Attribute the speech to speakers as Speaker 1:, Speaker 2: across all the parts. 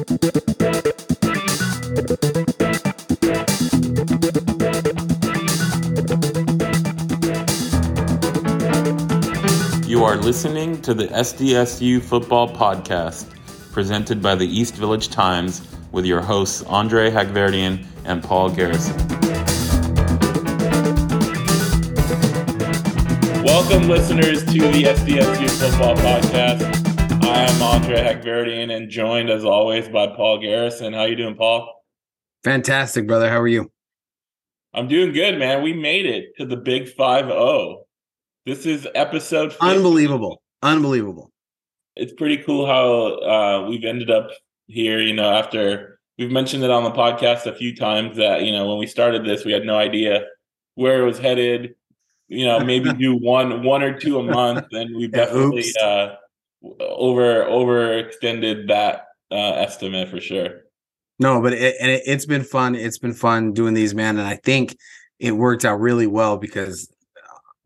Speaker 1: You are listening to the SDSU Football Podcast, presented by the East Village Times, with your hosts Andre Hagverdian and Paul Garrison. Welcome, listeners, to the SDSU Football Podcast. I am Andre Hagverdian and joined, as always, by Paul Garrison. How you doing, Paul?
Speaker 2: Fantastic, brother. How are you?
Speaker 1: I'm doing good, man. We made it to the Big Five O. This is episode 50.
Speaker 2: Unbelievable. Unbelievable.
Speaker 1: It's pretty cool how uh, we've ended up here, you know, after we've mentioned it on the podcast a few times that, you know, when we started this, we had no idea where it was headed. You know, maybe do one one or two a month, and we've
Speaker 2: Yeah,
Speaker 1: definitely uh, over overextended that uh, estimate for sure.
Speaker 2: No, but it, and it, it's been fun. It's been fun doing these, man. And I think it worked out really well because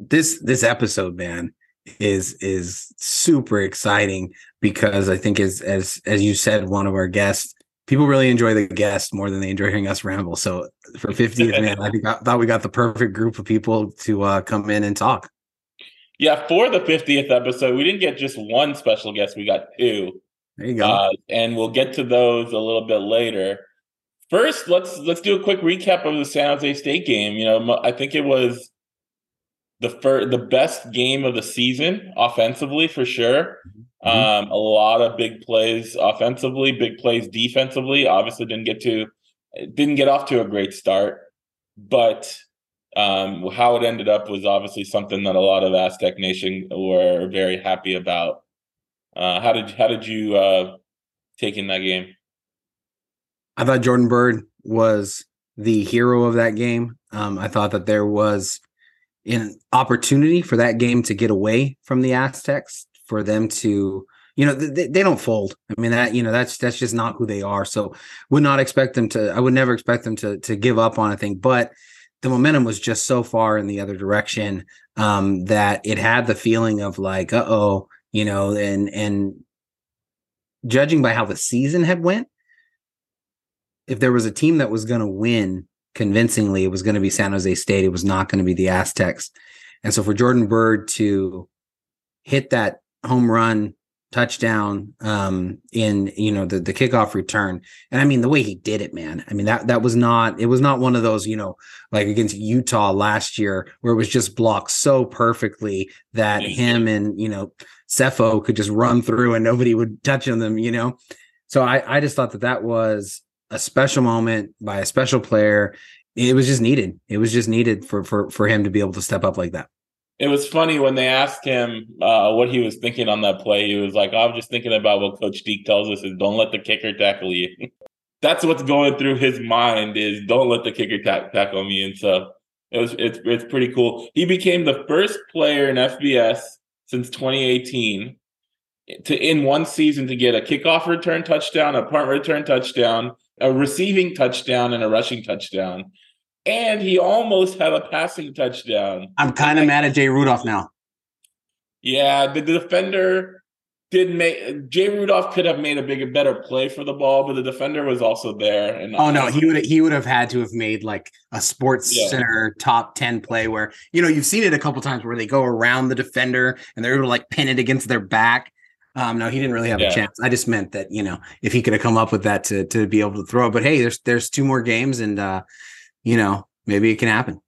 Speaker 2: this this episode, man, is is super exciting because I think as as as you said, one of our guests, people really enjoy the guest more than they enjoy hearing us ramble. So for 50th, man, I think I thought we got the perfect group of people to uh, come in and talk.
Speaker 1: Yeah, for the 50th episode, we didn't get just one special guest, we got two.
Speaker 2: There you go.
Speaker 1: Uh, and we'll get to those a little bit later. First, let's let's do a quick recap of the San Jose State game. You know, I think it was the fir- the best game of the season offensively for sure.
Speaker 2: Mhm.
Speaker 1: Um, a lot of big plays offensively, big plays defensively. Obviously, didn't get to didn't get off to a great start, but um, how it ended up was obviously something that a lot of Aztec Nation were very happy about. Uh, how did how did you uh, take in that game?
Speaker 2: I thought Jordan Byrd was the hero of that game. Um, I thought that there was an opportunity for that game to get away from the Aztecs, for them to, you know, they, they don't fold. I mean that, you know, that's that's just not who they are. So would not expect them to. I would never expect them to to give up on a thing, but the momentum was just so far in the other direction um, that it had the feeling of like, uh oh, you know, and and judging by how the season had went if there was a team that was going to win convincingly, it was going to be San Jose State. It was not going to be the Aztecs. And so for Jordan Byrd to hit that home run touchdown um in you know the the kickoff return. And i mean the way he did it man i mean that that was not it was not one of those you know like against utah last year where it was just blocked so perfectly that him and you know cepho could just run through and nobody would touch on them you know? So i i just thought that that was a special moment by a special player. It was just needed. It was just needed for for for him to be able to step up like that
Speaker 1: It was funny when they asked him uh, what he was thinking on that play. He was like, "I was just thinking about what Coach Deke tells us: is don't let the kicker tackle you." That's what's going through his mind: is don't let the kicker ta- tackle me. And so it was it's it's pretty cool. He became the first player in FBS since 2018 to in one season to get a kickoff return touchdown, a punt return touchdown, a receiving touchdown, and a rushing touchdown. And he almost had a passing touchdown.
Speaker 2: i'm kind of mad at jay rudolph now
Speaker 1: Yeah, the defender did make Jay Rudolph could have made a bigger, better play for the ball, but the defender was also there. And
Speaker 2: Oh no, he would he would have had to have made like a sports
Speaker 1: Yeah.
Speaker 2: center top 10 play where you know you've seen it a couple times where they go around the defender and they're able to like pin it against their back. Um no, he didn't really have
Speaker 1: Yeah.
Speaker 2: a chance. I just meant that, you know, if he could have come up with that to to be able to throw. But hey, there's there's two more games and uh you know, maybe it can happen.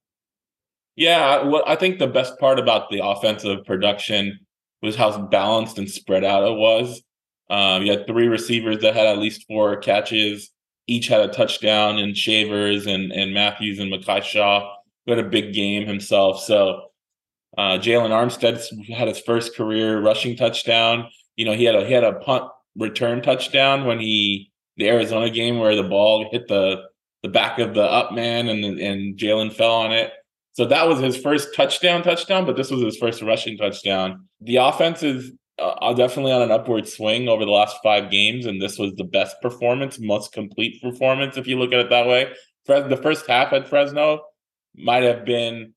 Speaker 1: Yeah, what I think the best part about the offensive production was how balanced and spread out it was. Um, you had three receivers that had at least four catches. Each had a touchdown, and Shavers and and Matthews and Mekhi Shaw who had a big game himself. So uh, Jalen Armstead had his first career rushing touchdown. You know, he had a he had a punt return touchdown when he the Arizona game where the ball hit the the back of the up man and and Jalen fell on it. So that was his first touchdown touchdown, but this was his first rushing touchdown. The offense is uh, definitely on an upward swing over the last five games, and this was the best performance, most complete performance, if you look at it that way. Fres- the first half at Fresno might have been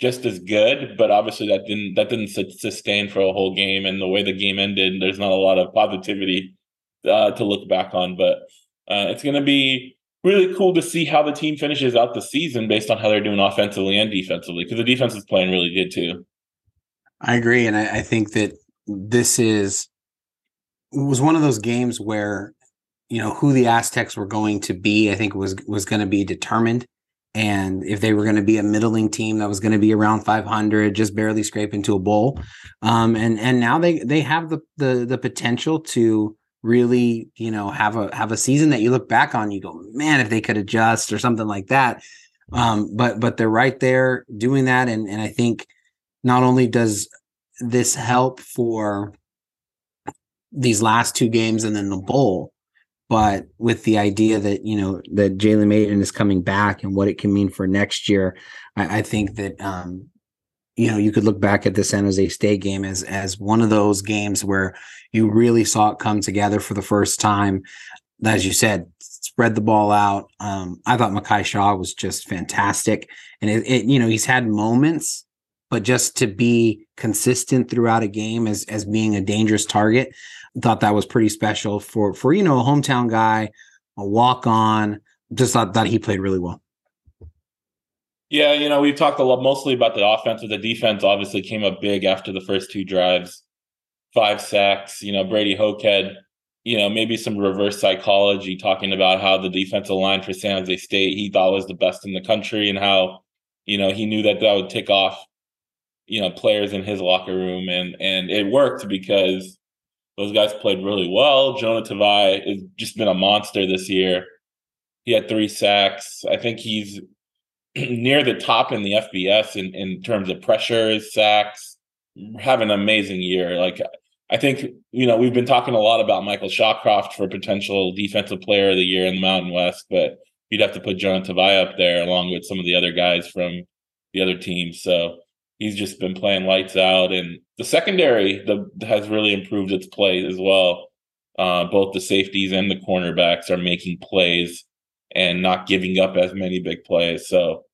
Speaker 1: just as good, but obviously that didn't that didn't su- sustain for a whole game. And the way the game ended, there's not a lot of positivity uh, to look back on. But uh, it's going to be really cool to see how the team finishes out the season based on how they're doing offensively and defensively because the defense is playing really good too.
Speaker 2: I agree, and I, I think that this is was one of those games where you know who the Aztecs were going to be. I think was was going to be determined, and if they were going to be a middling team that was going to be around 500, just barely scrape into a bowl, um, and and now they they have the the the potential to really you know have a have a season that you look back on you go man if they could adjust or something like that. Um but but they're right there doing that and and i think not only does this help for these last two games and then the bowl, but with the idea that you know that Jalen Mayden is coming back and what it can mean for next year, I, I think that um, you know you could look back at the San Jose State game as as one of those games where you really saw it come together for the first time. As you said, spread the ball out. Um, I thought Mekhi Shaw was just fantastic, and it, it you know he's had moments but just to be consistent throughout a game as as being a dangerous target, I thought that was pretty special for for you know a hometown guy, a walk on. Just thought that he played really well.
Speaker 1: Yeah, you know, we've talked a lot mostly about the offense, but the defense obviously came up big after the first two drives. Five sacks, you know, Brady Hoke had, you know, maybe some reverse psychology talking about how the defensive line for San Jose State he thought was the best in the country and how, you know, he knew that that would tick off you know players in his locker room, and and it worked because those guys played really well. Jonah Tavai has just been a monster this year. He had three sacks. I think he's near the top in the FBS in, in terms of pressures, sacks. Have an amazing year. Like I think you know we've been talking a lot about Michael Shawcroft for potential defensive player of the year in the Mountain West, but you'd have to put Jonah Tavai up there along with some of the other guys from the other teams. So he's just been playing lights out, and the secondary the, has really improved its play as well. Uh, both the safeties and the cornerbacks are making plays and not giving up as many big plays. So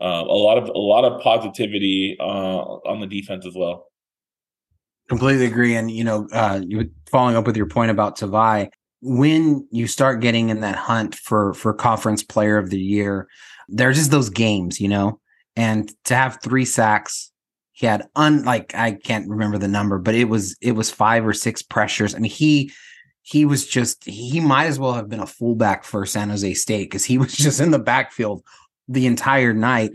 Speaker 1: uh, a lot of a lot of positivity uh, on the defense as well.
Speaker 2: Completely agree, and you know, uh, following up with your point about Tavai, when you start getting in that hunt for for conference player of the year, there's just those games, you know, and to have three sacks he had un like I can't remember the number, but it was it was five or six pressures. I mean, he he was just he might as well have been a fullback for San Jose State because he was just in the backfield the entire night.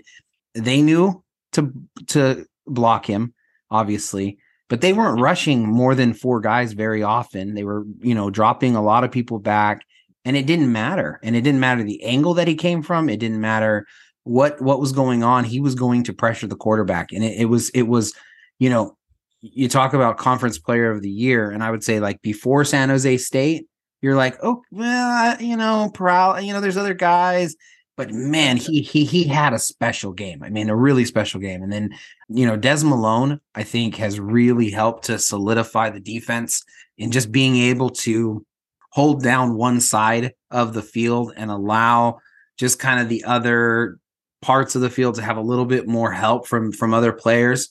Speaker 2: They knew to to block him, obviously, but they weren't rushing more than four guys very often. They were, you know, dropping a lot of people back, and it didn't matter. And it didn't matter the angle that he came from. It didn't matter what what was going on, he was going to pressure the quarterback, and it, it was it was, you know, you talk about conference player of the year, and I would say like before San Jose State, you're like, oh well, you know, Prowl, you know, there's other guys, but man, he he he had a special game. I mean, a really special game. And then, you know, Des Malone, I think, has really helped to solidify the defense in just being able to hold down one side of the field and allow just kind of the other parts of the field to have a little bit more help from from other players.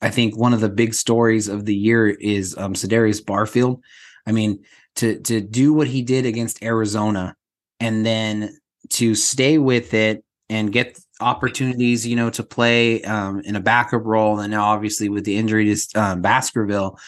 Speaker 2: I think one of the big stories of the year is um Cedarius Barfield. I mean, to to do what he did against Arizona and then to stay with it and get opportunities, you know, to play um, in a backup role, and now obviously with the injury to um, Baskerville,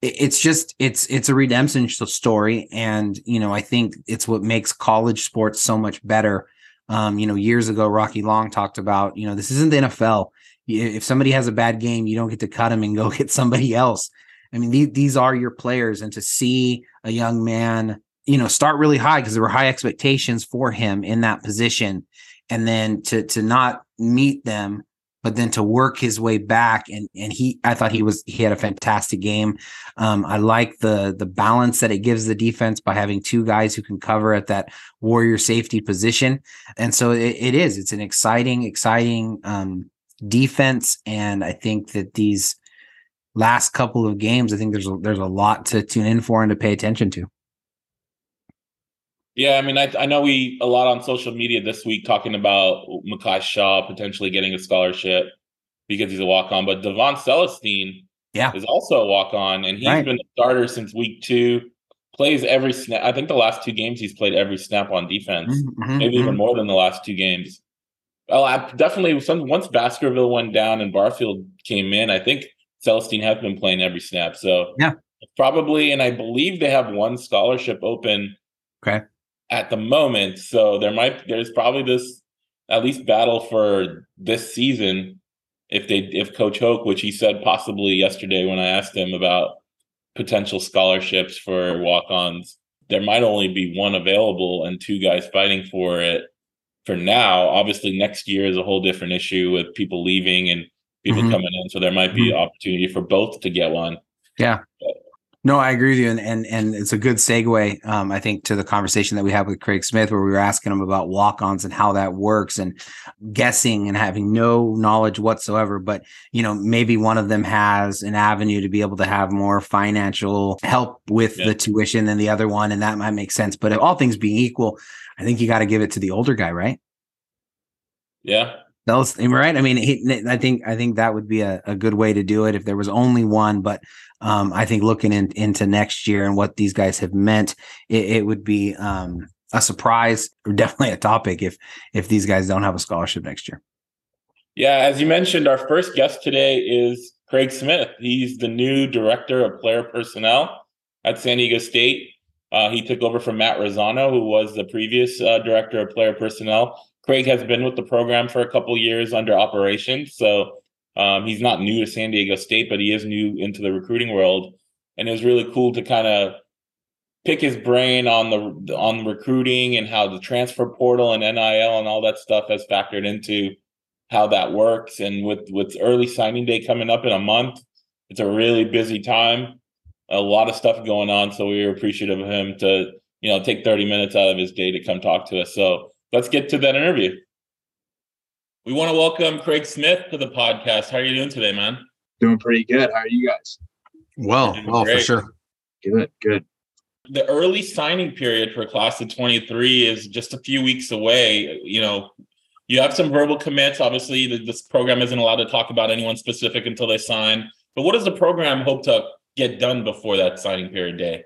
Speaker 2: it's just it's it's a redemption story, and you know I think it's what makes college sports so much better um, you know, years ago, Rocky Long talked about, you know, this isn't the NFL. If somebody has a bad game, you don't get to cut them and go get somebody else. I mean, these, these are your players. And to see a young man, you know, start really high because there were high expectations for him in that position. And then to to not meet them but then to work his way back and and he I thought he was he had a fantastic game. Um, I like the the balance that it gives the defense by having two guys who can cover at that warrior safety position, and so it, it is it's an exciting exciting um, defense, and I think that these last couple of games, I think there's a, there's a lot to tune in for and to pay attention to.
Speaker 1: Yeah, I mean, I, I know we a lot on social media this week talking about Mekhi Shaw potentially getting a scholarship because he's a walk on, but Devon Celestine
Speaker 2: yeah.
Speaker 1: is also a walk on, and he's right. been a starter since week two. plays every snap. I think the last two games he's played every snap on defense,
Speaker 2: Mm-hmm,
Speaker 1: maybe even more than the last two games. Well, I definitely some once Baskerville went down and Barfield came in, I think Celestine has been playing every snap. So
Speaker 2: Yeah.
Speaker 1: probably, and I believe they have one scholarship open.
Speaker 2: Okay.
Speaker 1: At the moment, so there might there's probably this at least battle for this season if they if Coach Hoke, which he said possibly yesterday when I asked him about potential scholarships for walk-ons, there might only be one available and two guys fighting for it for now. Obviously, next year is a whole different issue with people leaving and people
Speaker 2: Mhm.
Speaker 1: coming in, so there might be opportunity for both to get one.
Speaker 2: No, I agree with you, and and and it's a good segue, um, I think, to the conversation that we had with Craig Smith, where we were asking him about walk-ons and how that works, and guessing and having no knowledge whatsoever. But you know, maybe one of them has an avenue to be able to have more financial help with
Speaker 1: Yeah.
Speaker 2: the tuition than the other one, and that might make sense. But if all things being equal, I think you got to give it to the older guy, right?
Speaker 1: Yeah,
Speaker 2: Was right. I mean, he, I think I think that would be a, a good way to do it if there was only one. But um, I think looking in, into next year and what these guys have meant, it, it would be um, a surprise or definitely a topic if if these guys don't have a scholarship next year.
Speaker 1: yeah. As you mentioned, our first guest today is Craig Smith. He's the new director of player personnel at San Diego State. Uh, he took over from Matt Rosano, who was the previous uh, director of player personnel. Craig has been with the program for a couple years under operations, so um, he's not new to San Diego State, but he is new into the recruiting world. And it was really cool to kind of pick his brain on the on recruiting and how the transfer portal and NIL and all that stuff has factored into how that works. And with with early signing day coming up in a month, it's a really busy time. A lot of stuff going on, so we were appreciative of him to you know take 30 minutes out of his day to come talk to us. So let's get to that interview. We want to welcome Craig Smith to the podcast. How are you doing today, man?
Speaker 3: Doing pretty good. How are you guys?
Speaker 2: Well,
Speaker 1: Doing
Speaker 2: well, for sure.
Speaker 3: Good, good.
Speaker 1: the early signing period for class of 23 is just a few weeks away you know you have some verbal commits obviously th- this program isn't allowed to talk about anyone specific until they sign but what does the program hope to get done before that signing period day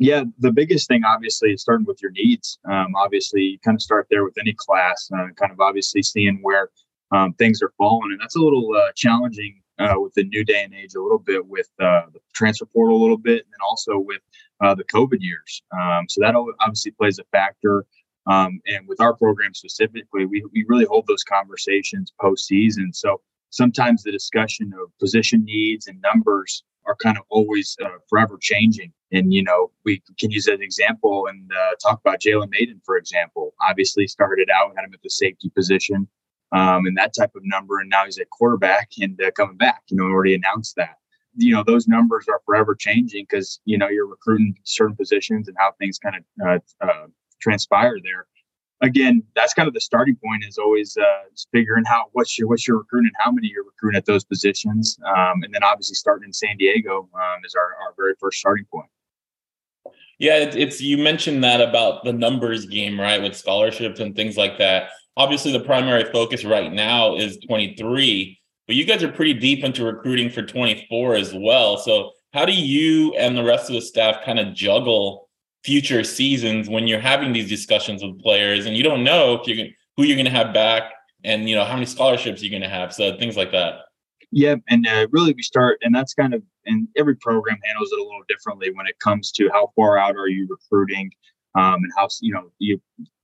Speaker 3: Yeah, the biggest thing obviously is starting with your needs. Um, obviously, you kind of start there with any class, uh, kind of obviously seeing where um, things are falling, and that's a little uh, challenging uh, with the new day and age. A little bit with uh, the transfer portal, a little bit, and also with uh, the COVID years. Um, so that obviously plays a factor. Um, and with our program specifically, we, we really hold those conversations postseason. So sometimes the discussion of position needs and numbers are kind of always uh, forever changing. And, you know, we can use an example and uh, talk about Jalen Mayden, for example. Obviously, started out, had him at the safety position um, and that type of number. And now he's at quarterback and uh, coming back, you know, already announced that. You know, those numbers are forever changing because, you know, you're recruiting certain positions and how things kind of uh, uh, transpire there again, that's kind of the starting point is always uh, figuring how what's your what's your recruiting and how many you're recruiting at those positions, um, and then obviously starting in San Diego um, is our, our very first starting point.
Speaker 1: Yeah it, it's you mentioned that about the numbers game right with scholarships and things like that. Obviously the primary focus right now is 23 but you guys are pretty deep into recruiting for 24 as well. So how do you and the rest of the staff kind of juggle future seasons when you're having these discussions with players and you don't know if you're who you're going to have back and you know how many scholarships you're going to have so things like that?
Speaker 3: Yeah, and uh, really we start, and that's kind of, and every program handles it a little differently when it comes to how far out are you recruiting, um, and how you know you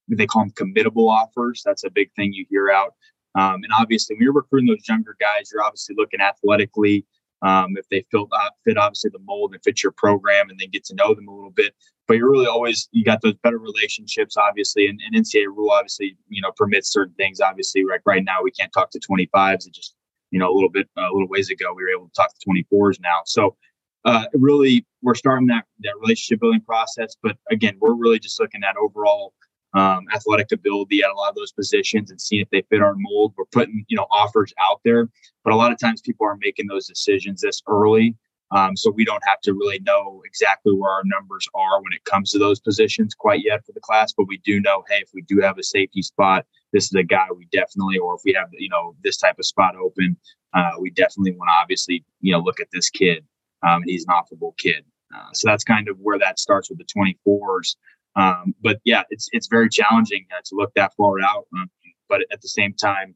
Speaker 3: they call them committable offers. That's a big thing you hear out. Um, and obviously, when you're recruiting those younger guys, you're obviously looking athletically. Um, if they fit, uh, fit obviously the mold and fit your program, and then get to know them a little bit. But you're really always you got those better relationships, obviously. And, and NCAA rule obviously you know permits certain things. Obviously, like right now we can't talk to 25s. It just you know a little bit a little ways ago we were able to talk to 24s now. So uh, really we're starting that that relationship building process. But again, we're really just looking at overall um, athletic ability at a lot of those positions and seeing if they fit our mold. We're putting you know offers out there, but a lot of times people are making those decisions this early. Um, so we don't have to really know exactly where our numbers are when it comes to those positions quite yet for the class, but we do know, hey, if we do have a safety spot, this is a guy we definitely, or if we have you know this type of spot open, uh, we definitely want to obviously you know look at this kid. Um, he's an offerable kid. Uh, so that's kind of where that starts with the 24s. Um, but yeah, it's it's very challenging uh, to look that far out. Um, but at the same time,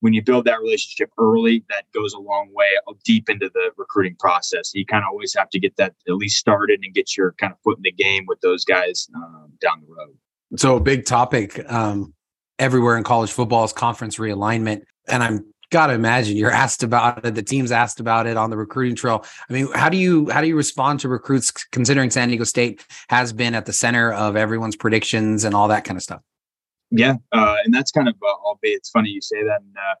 Speaker 3: when you build that relationship early, that goes a long way uh, deep into the recruiting process. You kind of always have to get that at least started and get your kind of foot in the game with those guys um, down the road.
Speaker 2: So a big topic um, everywhere in college football is conference realignment, and I'm got to imagine you're asked about it. The team's asked about it on the recruiting trail. I mean, how do you how do you respond to recruits considering San Diego State has been at the center of everyone's predictions and all that kind of stuff?
Speaker 3: Yeah, uh, and that's kind of uh, albeit it's funny you say that. And, uh,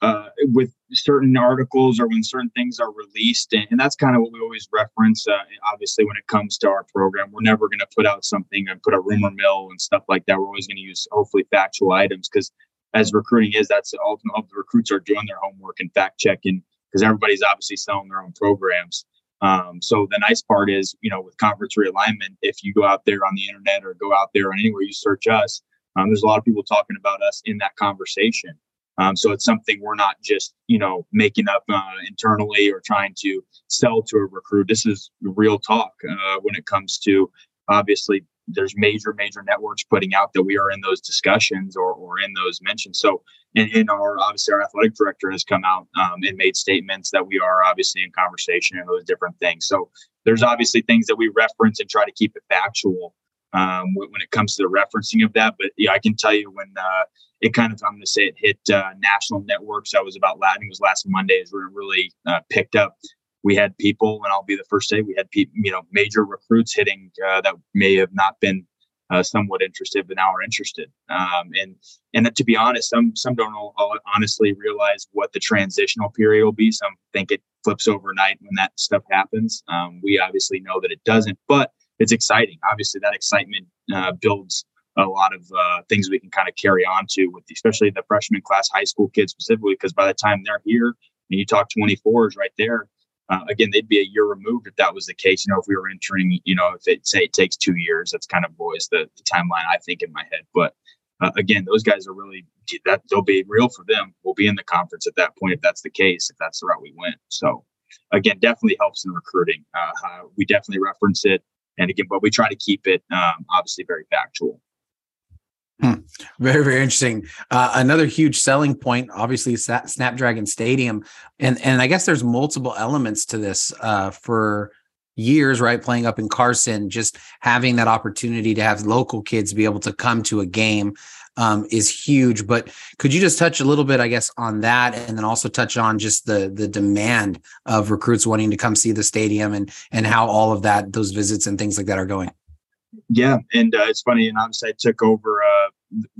Speaker 3: uh, with certain articles or when certain things are released, and, and that's kind of what we always reference. Uh, obviously, when it comes to our program, we're never going to put out something and put a rumor mill and stuff like that. We're always going to use hopefully factual items because as recruiting is, that's of the recruits are doing their homework and fact checking because everybody's obviously selling their own programs. Um, so the nice part is, you know, with conference realignment, if you go out there on the internet or go out there on anywhere you search us, um, there's a lot of people talking about us in that conversation. Um, so it's something we're not just, you know, making up uh, internally or trying to sell to a recruit. This is real talk uh, when it comes to obviously there's major major networks putting out that we are in those discussions or, or in those mentions so in, in our obviously our athletic director has come out um, and made statements that we are obviously in conversation and those different things so there's obviously things that we reference and try to keep it factual um, when, when, it comes to the referencing of that but yeah i can tell you when uh, it kind of i'm going to say it hit uh, national networks that was about latin it was last monday is where it really uh, picked up we had people, and I'll be the first to say we had people, you know, major recruits hitting uh, that may have not been uh, somewhat interested, but now are interested. Um, and and to be honest, some some don't honestly realize what the transitional period will be. Some think it flips overnight when that stuff happens. Um, we obviously know that it doesn't, but it's exciting. Obviously, that excitement uh, builds a lot of uh, things we can kind of carry on to with especially the freshman class high school kids specifically because by the time they're here and you talk 24s right there uh, again, they'd be a year removed if that was the case. You know, if we were entering, you know, if it say it takes two years, that's kind of always the, the timeline I think in my head. But uh, again, those guys are really that they'll be real for them. We'll be in the conference at that point if that's the case. If that's the route we went. So again, definitely helps in recruiting. Uh, we definitely reference it, and again, but we try to keep it um, obviously very factual.
Speaker 2: Hmm. Very, very interesting. Uh, another huge selling point, obviously, Snapdragon Stadium, and and I guess there's multiple elements to this. Uh, for years, right, playing up in Carson, just having that opportunity to have local kids be able to come to a game um, is huge. But could you just touch a little bit, I guess, on that, and then also touch on just the the demand of recruits wanting to come see the stadium and and how all of that, those visits and things like that, are going.
Speaker 3: Yeah, and uh, it's funny, and obviously I took over uh,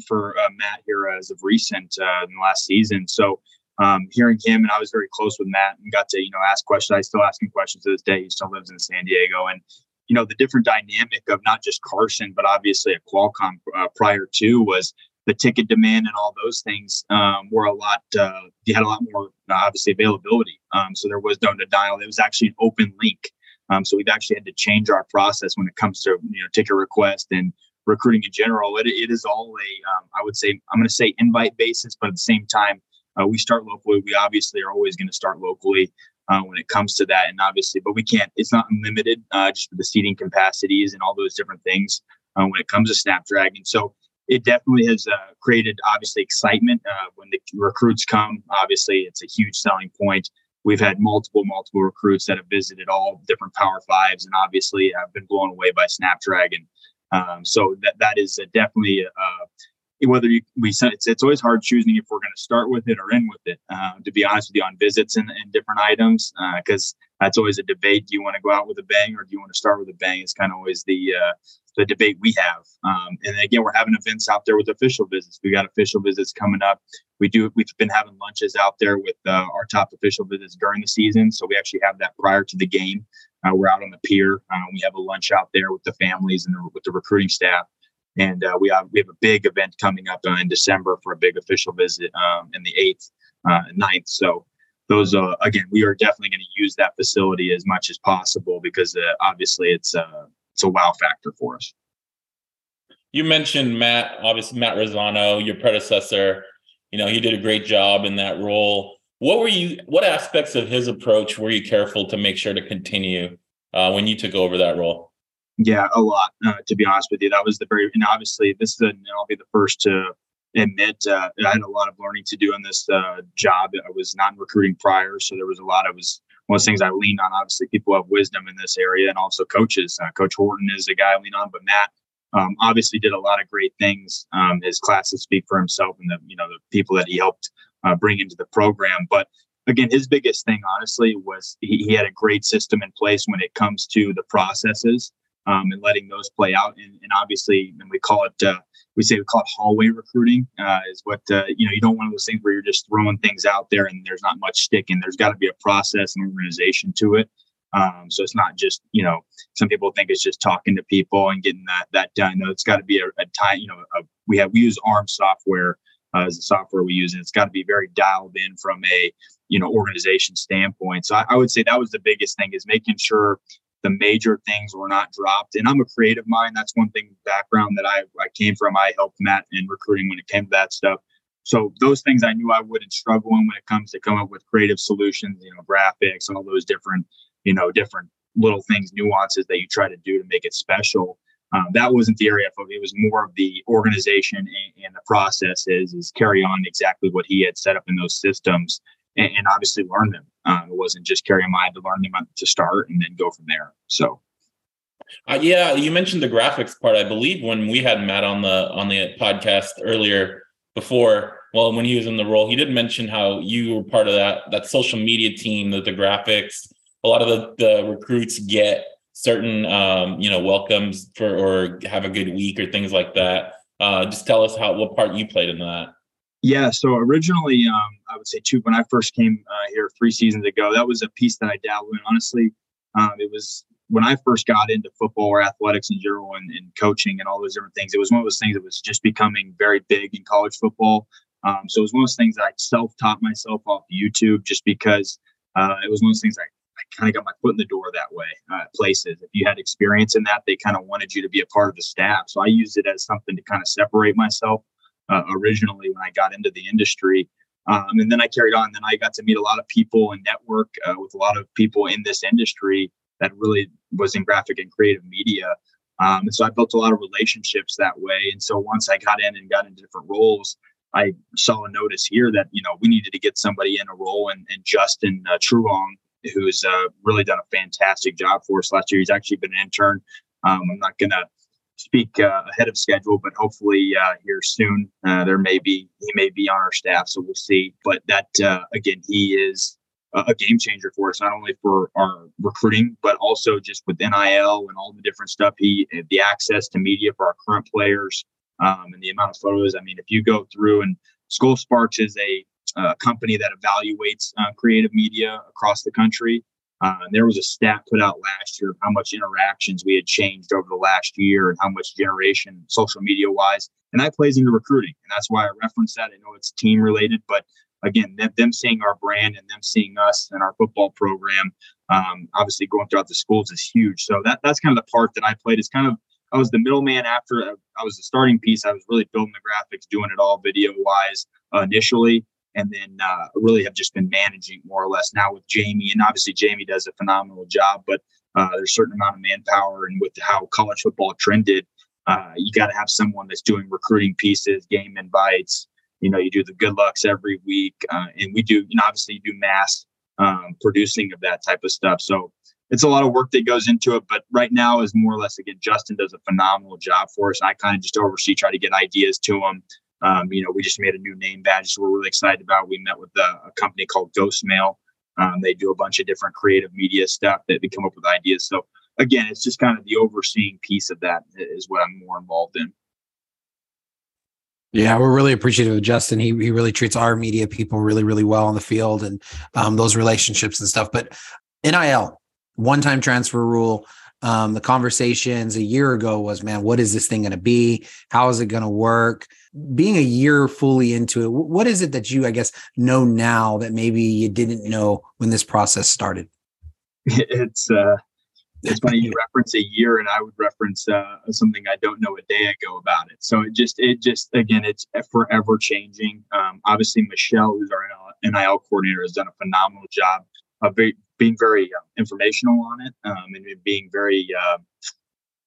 Speaker 3: for uh, Matt here as of recent uh, in the last season. So um, hearing him, and I was very close with Matt and got to you know ask questions. I still asking questions to this day. He still lives in San Diego, and you know the different dynamic of not just Carson, but obviously at Qualcomm uh, prior to was the ticket demand and all those things um, were a lot. Uh, you had a lot more obviously availability, um, so there was no denial. It was actually an open link. Um, so we've actually had to change our process when it comes to you know ticket request and recruiting in general. It, it is all a um, I would say I'm going to say invite basis, but at the same time uh, we start locally. We obviously are always going to start locally uh, when it comes to that, and obviously, but we can't. It's not limited uh, just the seating capacities and all those different things uh, when it comes to Snapdragon. So it definitely has uh, created obviously excitement uh, when the recruits come. Obviously, it's a huge selling point. We've had multiple multiple recruits that have visited all different power fives and obviously have been blown away by snapdragon. Um, so that that is definitely uh, whether you, we it's, it's always hard choosing if we're going to start with it or end with it uh, to be honest with you on visits and, and different items because uh, that's always a debate. Do you want to go out with a bang or do you want to start with a bang? It's kind of always the uh, the debate we have. Um, and again, we're having events out there with official visits. We got official visits coming up. We do. We've been having lunches out there with uh, our top official visits during the season. So we actually have that prior to the game. Uh, we're out on the pier. Uh, we have a lunch out there with the families and the, with the recruiting staff. And uh, we have we have a big event coming up uh, in December for a big official visit um, in the eighth, uh, 9th. So those uh, again, we are definitely going to use that facility as much as possible because uh, obviously it's uh, it's a wow factor for us.
Speaker 1: You mentioned Matt, obviously Matt Razzano, your predecessor. You know, he did a great job in that role. What were you? What aspects of his approach were you careful to make sure to continue uh, when you took over that role?
Speaker 3: Yeah, a lot. Uh, to be honest with you, that was the very and obviously this is a, and I'll be the first to admit uh, I had a lot of learning to do in this uh, job. I was not recruiting prior, so there was a lot. I was one of the things I lean on. Obviously, people have wisdom in this area, and also coaches. Uh, Coach Horton is a guy I lean on, but Matt um, obviously did a lot of great things. Um, his classes speak for himself, and the you know the people that he helped uh, bring into the program. But again, his biggest thing, honestly, was he, he, had a great system in place when it comes to the processes um, and letting those play out. And, and obviously, and we call it, uh, we say we call it hallway recruiting, uh, is what, uh, you know, you don't want those things where you're just throwing things out there and there's not much sticking. There's got to be a process and organization to it. Um, so it's not just, you know, some people think it's just talking to people and getting that that done. No, it's got to be a, a time, you know, a, we have, we use ARM software uh, as the software we use. And it's got to be very dialed in from a, you know, organization standpoint. So I, I, would say that was the biggest thing is making sure the major things were not dropped. And I'm a creative mind. That's one thing background that I, I came from. I helped Matt in recruiting when it came to that stuff. So those things I knew I wouldn't struggle in when it comes to come up with creative solutions, you know, graphics, all those different, you know, different little things, nuances that you try to do to make it special. Um, that wasn't the area of it was more of the organization and, and the processes is carry on exactly what he had set up in those systems and, and obviously learn them um, it wasn't just carry them I had to learn them to start and then go from there so
Speaker 1: uh, yeah you mentioned the graphics part i believe when we had matt on the on the podcast earlier before well when he was in the role he did mention how you were part of that that social media team that the graphics a lot of the, the recruits get certain um, you know welcomes for or have a good week or things like that. Uh, just tell us how what part you played in that.
Speaker 3: Yeah, so originally, um, I would say two when I first came uh, here three seasons ago. That was a piece that I dabbled in. Honestly, um, it was when I first got into football or athletics in general and, and, coaching and all those different things. It was one of those things that was just becoming very big in college football. Um, so it was one of those things I self taught myself off YouTube just because uh, it was one of those things I kind of got my foot in the door that way uh, places. If you had experience in that, they kind of wanted you to be a part of the staff. So I used it as something to kind of separate myself uh, originally when I got into the industry. Um, and then I carried on. Then I got to meet a lot of people and network uh, with a lot of people in this industry that really was in graphic and creative media. Um, and so I built a lot of relationships that way. And so once I got in and got into different roles, I saw a notice here that you know we needed to get somebody in a role, and, and Justin uh, Truong who's uh, really done a fantastic job for us last year. He's actually been an intern. Um, I'm not to speak uh, ahead of schedule, but hopefully uh, here soon uh, there may be he may be on our staff, so we'll see. But that uh, again, he is a game changer for us, not only for our recruiting, but also just with NIL and all the different stuff. He the access to media for our current players um, and the amount of photos. I mean, if you go through and School Sparks is a a company that evaluates uh, creative media across the country. Uh, there was a stat put out last year of how much interactions we had changed over the last year and how much generation social media wise. And that plays into recruiting. And that's why I reference that. I know it's team related, but again, them, them seeing our brand and them seeing us and our football program, um, obviously going throughout the schools is huge. So that that's kind of the part that I played. Is kind of I was the middleman after I was the starting piece. I was really building the graphics, doing it all video wise uh, initially and then uh, really have just been managing more or less now with Jamie. And obviously, Jamie does a phenomenal job, but uh, there's a certain amount of manpower, and with how college football trended, uh, you got to have someone that's doing recruiting pieces, game invites. You know, you do the good lucks every week, uh, and we do. You know, obviously, you do mass um, producing of that type of stuff. So it's a lot of work that goes into it. But right now is more or less again, Justin does a phenomenal job for us. And I kind of just oversee, try to get ideas to him. Um, you know, we just made a new name badge, so we're really excited about. We met with a, a company called Ghost Mail. Um, they do a bunch of different creative media stuff that they come up with ideas. So again, it's just kind of the overseeing piece of that is what I'm more involved in.
Speaker 2: Yeah, we're really appreciative of Justin. He he really treats our media people really really well on the field and um, those relationships and stuff. But NIL, one time transfer rule. Um, the conversations a year ago was, man, what is this thing going to be? How is it going to work? being a year fully into it, what is it that you, I guess, know now that maybe you didn't know when this process started?
Speaker 3: It's uh, it's funny you reference a year, and I would reference uh, something I don't know a day ago about it. So it just, it just, again, it's forever changing. Um, obviously, Michelle, who's our NIL coordinator, has done a phenomenal job. A very being very uh, informational on it um, and being very uh,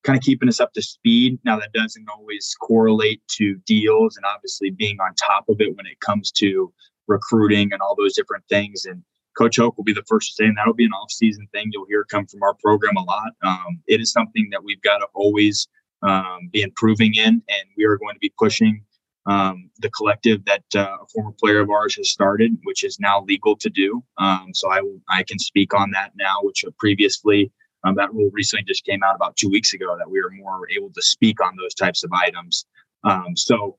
Speaker 3: kind of keeping us up to speed. Now that doesn't always correlate to deals and obviously being on top of it when it comes to recruiting and all those different things. And Coach Hoke will be the first to say, and that'll be an off-season thing. You'll hear come from our program a lot. Um, it is something that we've got to always um, be improving in, and we are going to be pushing um, the collective that uh, a former player of ours has started, which is now legal to do. Um, so I I can speak on that now, which previously um, that rule recently just came out about two weeks ago that we are more able to speak on those types of items. Um, so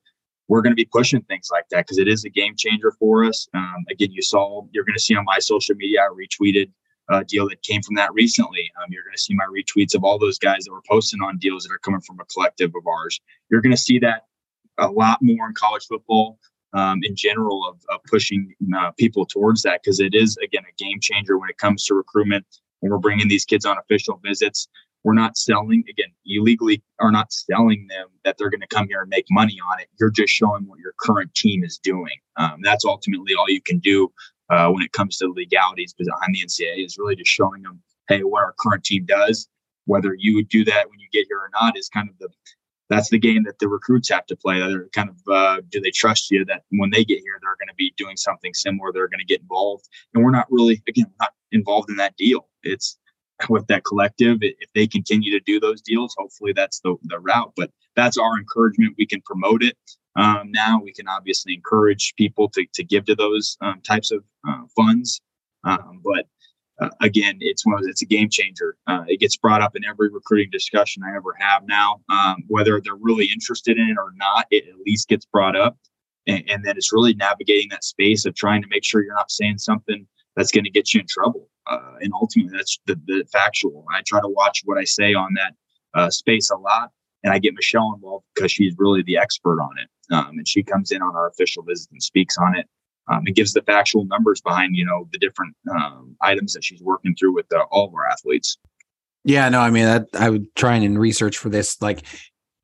Speaker 3: we're going to be pushing things like that because it is a game changer for us. Um, again, you saw you're going to see on my social media I retweeted a deal that came from that recently. Um, you're going to see my retweets of all those guys that were posting on deals that are coming from a collective of ours. You're going to see that a lot more in college football um, in general of, of pushing uh, people towards that because it is again a game changer when it comes to recruitment when we're bringing these kids on official visits. We're not selling again you legally are not selling them that they're going to come here and make money on it. You're just showing what your current team is doing. Um, that's ultimately all you can do uh, when it comes to legalities behind the ncaa is really just showing them hey what our current team does. Whether you would do that when you get here or not is kind of the that's the game that the recruits have to play. They're kind of uh, do they trust you that when they get here they're going to be doing something similar? They're going to get involved, and we're not really again not involved in that deal. It's with that collective. If they continue to do those deals, hopefully that's the the route. But that's our encouragement. We can promote it. Um, now we can obviously encourage people to to give to those um, types of uh, funds. Um, but uh, again, it's one of it's a game changer. Uh, it gets brought up in every recruiting discussion I ever have now. Um, whether they're really interested in it or not, it at least gets brought up, and, and, then it's really navigating that space of trying to make sure you're not saying something that's going to get you in trouble. Uh, and ultimately, that's the, the, factual. I try to watch what I say on that uh, space a lot, and I get Michelle involved because she's really the expert on it, um, and she comes in on our official visit and speaks on it um, it gives the factual numbers behind you know the different um, items that she's working through with uh, all of our athletes.
Speaker 2: Yeah, no, I mean that I would try and research for this, like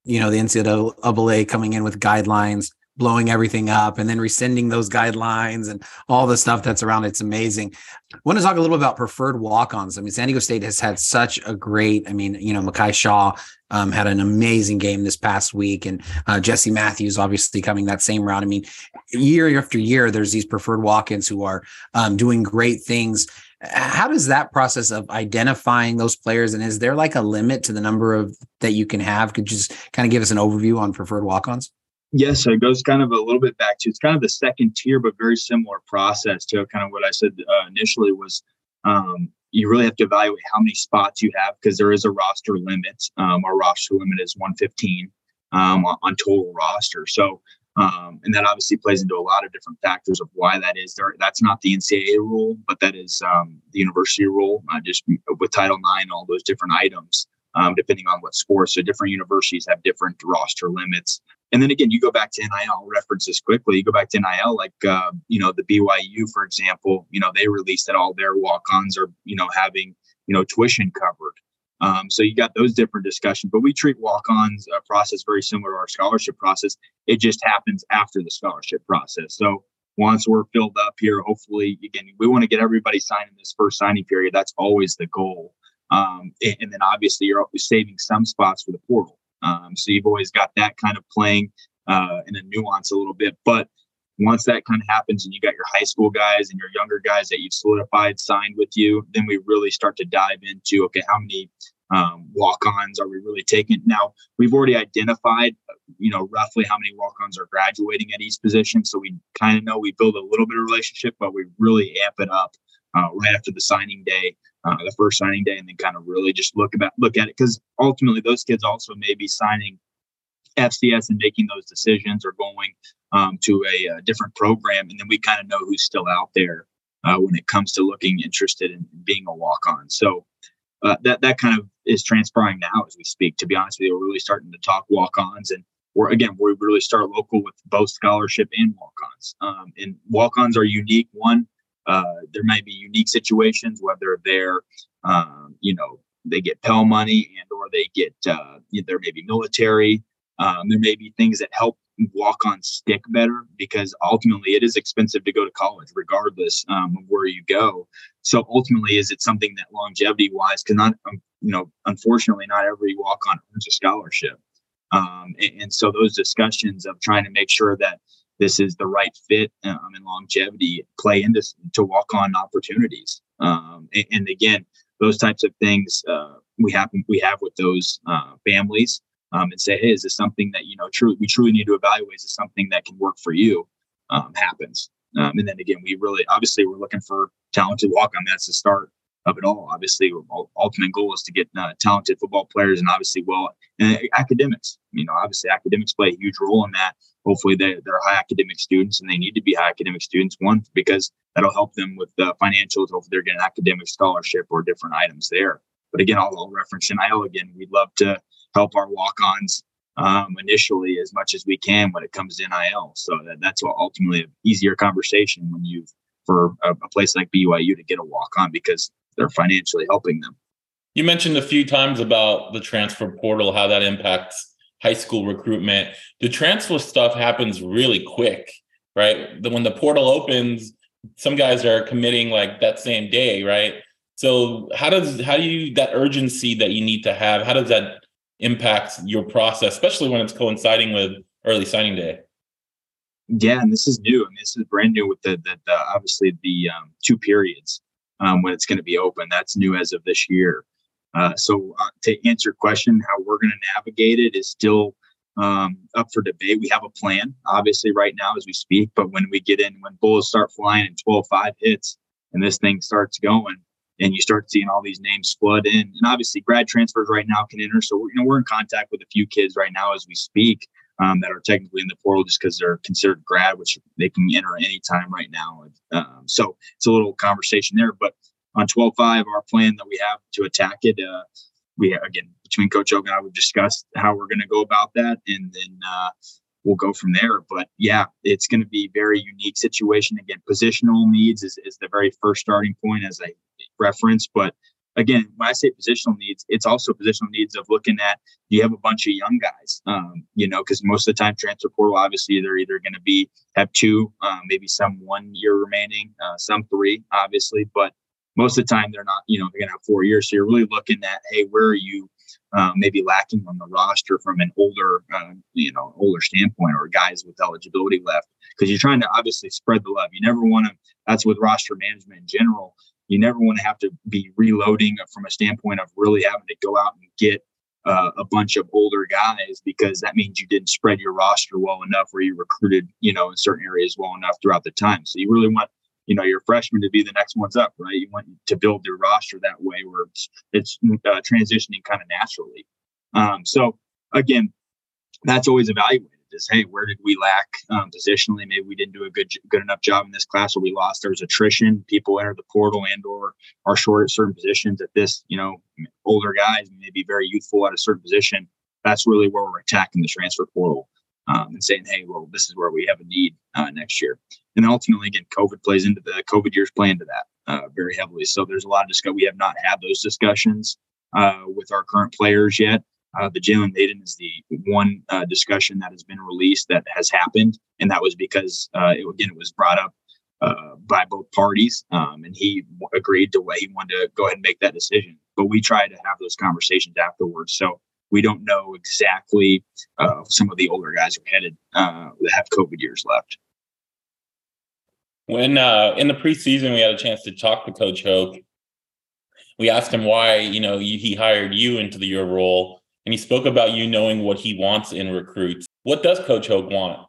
Speaker 2: you know the NCAA coming in with guidelines, blowing everything up, and then rescinding those guidelines and all the stuff that's around. It's amazing. I want to talk a little bit about preferred walk-ons. I mean, San Diego State has had such a great. I mean, you know, Mekhi Shaw um, had an amazing game this past week, and uh, Jesse Matthews obviously coming that same route. I mean, year after year, there's these preferred walk-ins who are um, doing great things. How does that process of identifying those players, and is there like a limit to the number of that you can have? Could you just kind of give us an overview on preferred walk-ons?
Speaker 3: Yes, so it goes kind of a little bit back to it's kind of the second tier, but very similar process to kind of what I said uh, initially was um, you really have to evaluate how many spots you have because there is a roster limit. Um, our roster limit is 115 um, on total roster. So, um, and that obviously plays into a lot of different factors of why that is there. That's not the NCAA rule, but that is um, the university rule, uh, just with Title IX, all those different items, um, depending on what sport. So different universities have different roster limits. And then again, you go back to NIL references quickly. You go back to NIL, like uh, you know the BYU, for example. You know they released that all their walk-ons are you know having you know tuition covered. Um, so you got those different discussions. But we treat walk-ons uh, process very similar to our scholarship process. It just happens after the scholarship process. So once we're filled up here, hopefully, again, we want to get everybody signed in this first signing period. That's always the goal. Um, and, and, then obviously you're saving some spots for the portal. Um, so you've always got that kind of playing uh, in a nuance a little bit. But once that kind of happens and you got your high school guys and your younger guys that you've solidified signed with you, then we really start to dive into okay, how many um, walk-ons are we really taking? Now we've already identified, you know, roughly how many walk-ons are graduating at each position, so we kind of know we build a little bit of relationship, but we really amp it up uh, right after the signing day uh, the first signing day, and then kind of really just look about look at it because ultimately those kids also may be signing FCS and making those decisions or going um, to a, a, different program, and then we kind of know who's still out there uh, when it comes to looking interested in being a walk on. So uh, that that kind of is transpiring now as we speak. To be honest with you, we're really starting to talk walk ons and. We're, again, we really start local with both scholarship and walk-ons. Um, and walk-ons are unique. One, uh, there might be unique situations, whether they're, um, you know, they get Pell money and or they get, uh, there may be military. Um, there may be things that help walk on stick better because ultimately it is expensive to go to college, regardless um, of where you go. So ultimately, is it something that longevity wise, because not, um, you know, unfortunately, not every walk on earns a scholarship. Um, and, and, so those discussions of trying to make sure that this is the right fit um, and longevity play into to walk on opportunities. Um, and, and, again, those types of things uh, we have we have with those uh, families um, and say, hey, is this something that you know truly we truly need to evaluate? Is this something that can work for you? Um, happens, um, and then again, we really obviously we're looking for talented walk on. That's the start of it all. Obviously, ultimate goal is to get uh, talented football players, and obviously, well, and academics. You know, obviously, academics play a huge role in that. Hopefully, they, they're high academic students, and they need to be high academic students. One, because that'll help them with the financials. Hopefully, they're getting academic scholarship or different items there. But again, I'll, I'll reference NIL again. We'd love to help our walk-ons um, initially as much as we can when it comes to NIL. So that, that's ultimately an easier conversation when you for a, a place like BYU to get a walk-on because they're financially helping them.
Speaker 1: You mentioned a few times about the transfer portal, how that impacts high school recruitment. The transfer stuff happens really quick, right? The, when the portal opens, some guys are committing like that same day, right? So how does how do you that urgency that you need to have? How does that impact your process, especially when it's coinciding with early signing day?
Speaker 3: Yeah, and this is new, and this is brand new with the, the, the obviously the um, two periods um, when it's going to be open. That's new as of this year. Uh, so uh, to answer your question, how we're going to navigate it is still um, up for debate. We have a plan, obviously, right now as we speak. But when we get in, when bulls start flying and 12-5 hits, and this thing starts going, and you start seeing all these names flood in. And obviously, grad transfers right now can enter. So we're, you know we're in contact with a few kids right now as we speak um, that are technically in the portal just because they're considered grad, which they can enter anytime right now. Um, so it's a little conversation there. But on 12-5, our plan that we have to attack it, uh, we again between Coach Hoke and I, we've discussed how we're going to go about that, and then uh, we'll go from there. But yeah, it's going to be very unique situation. Again, positional needs is, is the very first starting point as I reference. But again, when I say positional needs, it's also positional needs of looking at you have a bunch of young guys, um, you know, because most of the time transfer portal, obviously they're either going to be have two, um, maybe some one year remaining, uh, some three, obviously, but most of the time they're not, you know, they're going to have four years. So you're really looking at, hey, where are you um, maybe lacking on the roster from an older, uh, you know, older standpoint or guys with eligibility left. Because you're trying to obviously spread the love. You never want to. That's with roster management in general. You never want to have to be reloading from a standpoint of really having to go out and get uh, a bunch of older guys because that means you didn't spread your roster well enough or you recruited, you know, in certain areas well enough throughout the time. So you really want you know your freshmen to be the next ones up, right? You want to build your roster that way where it's, it's uh, transitioning kind of naturally. Um, so again, that's always evaluated. Is hey, where did we lack um, positionally? Maybe we didn't do a good good enough job in this class, or we lost. There was attrition. People entered the portal and or are short at certain positions. At this, you know, older guys may be very youthful at a certain position. That's really where we're attacking the transfer portal um, and saying, hey, well, this is where we have a need uh, next year. And ultimately, again, COVID plays into the COVID years play into that uh, very heavily. So there's a lot of discussion. We have not had those discussions uh, with our current players yet. Uh, the Jalen Mayden is the one uh, discussion that has been released that has happened, and that was because uh, it, again it was brought up uh, by both parties, um, and he agreed to what he wanted to go ahead and make that decision. But we tried to have those conversations afterwards. So we don't know exactly uh, some of the older guys are headed uh, that have COVID years left.
Speaker 1: When in the preseason, we had a chance to talk to Coach Hoke. We asked him why, you know, he hired you into the, your role, and he spoke about you knowing what he wants in recruits. What does Coach Hoke want?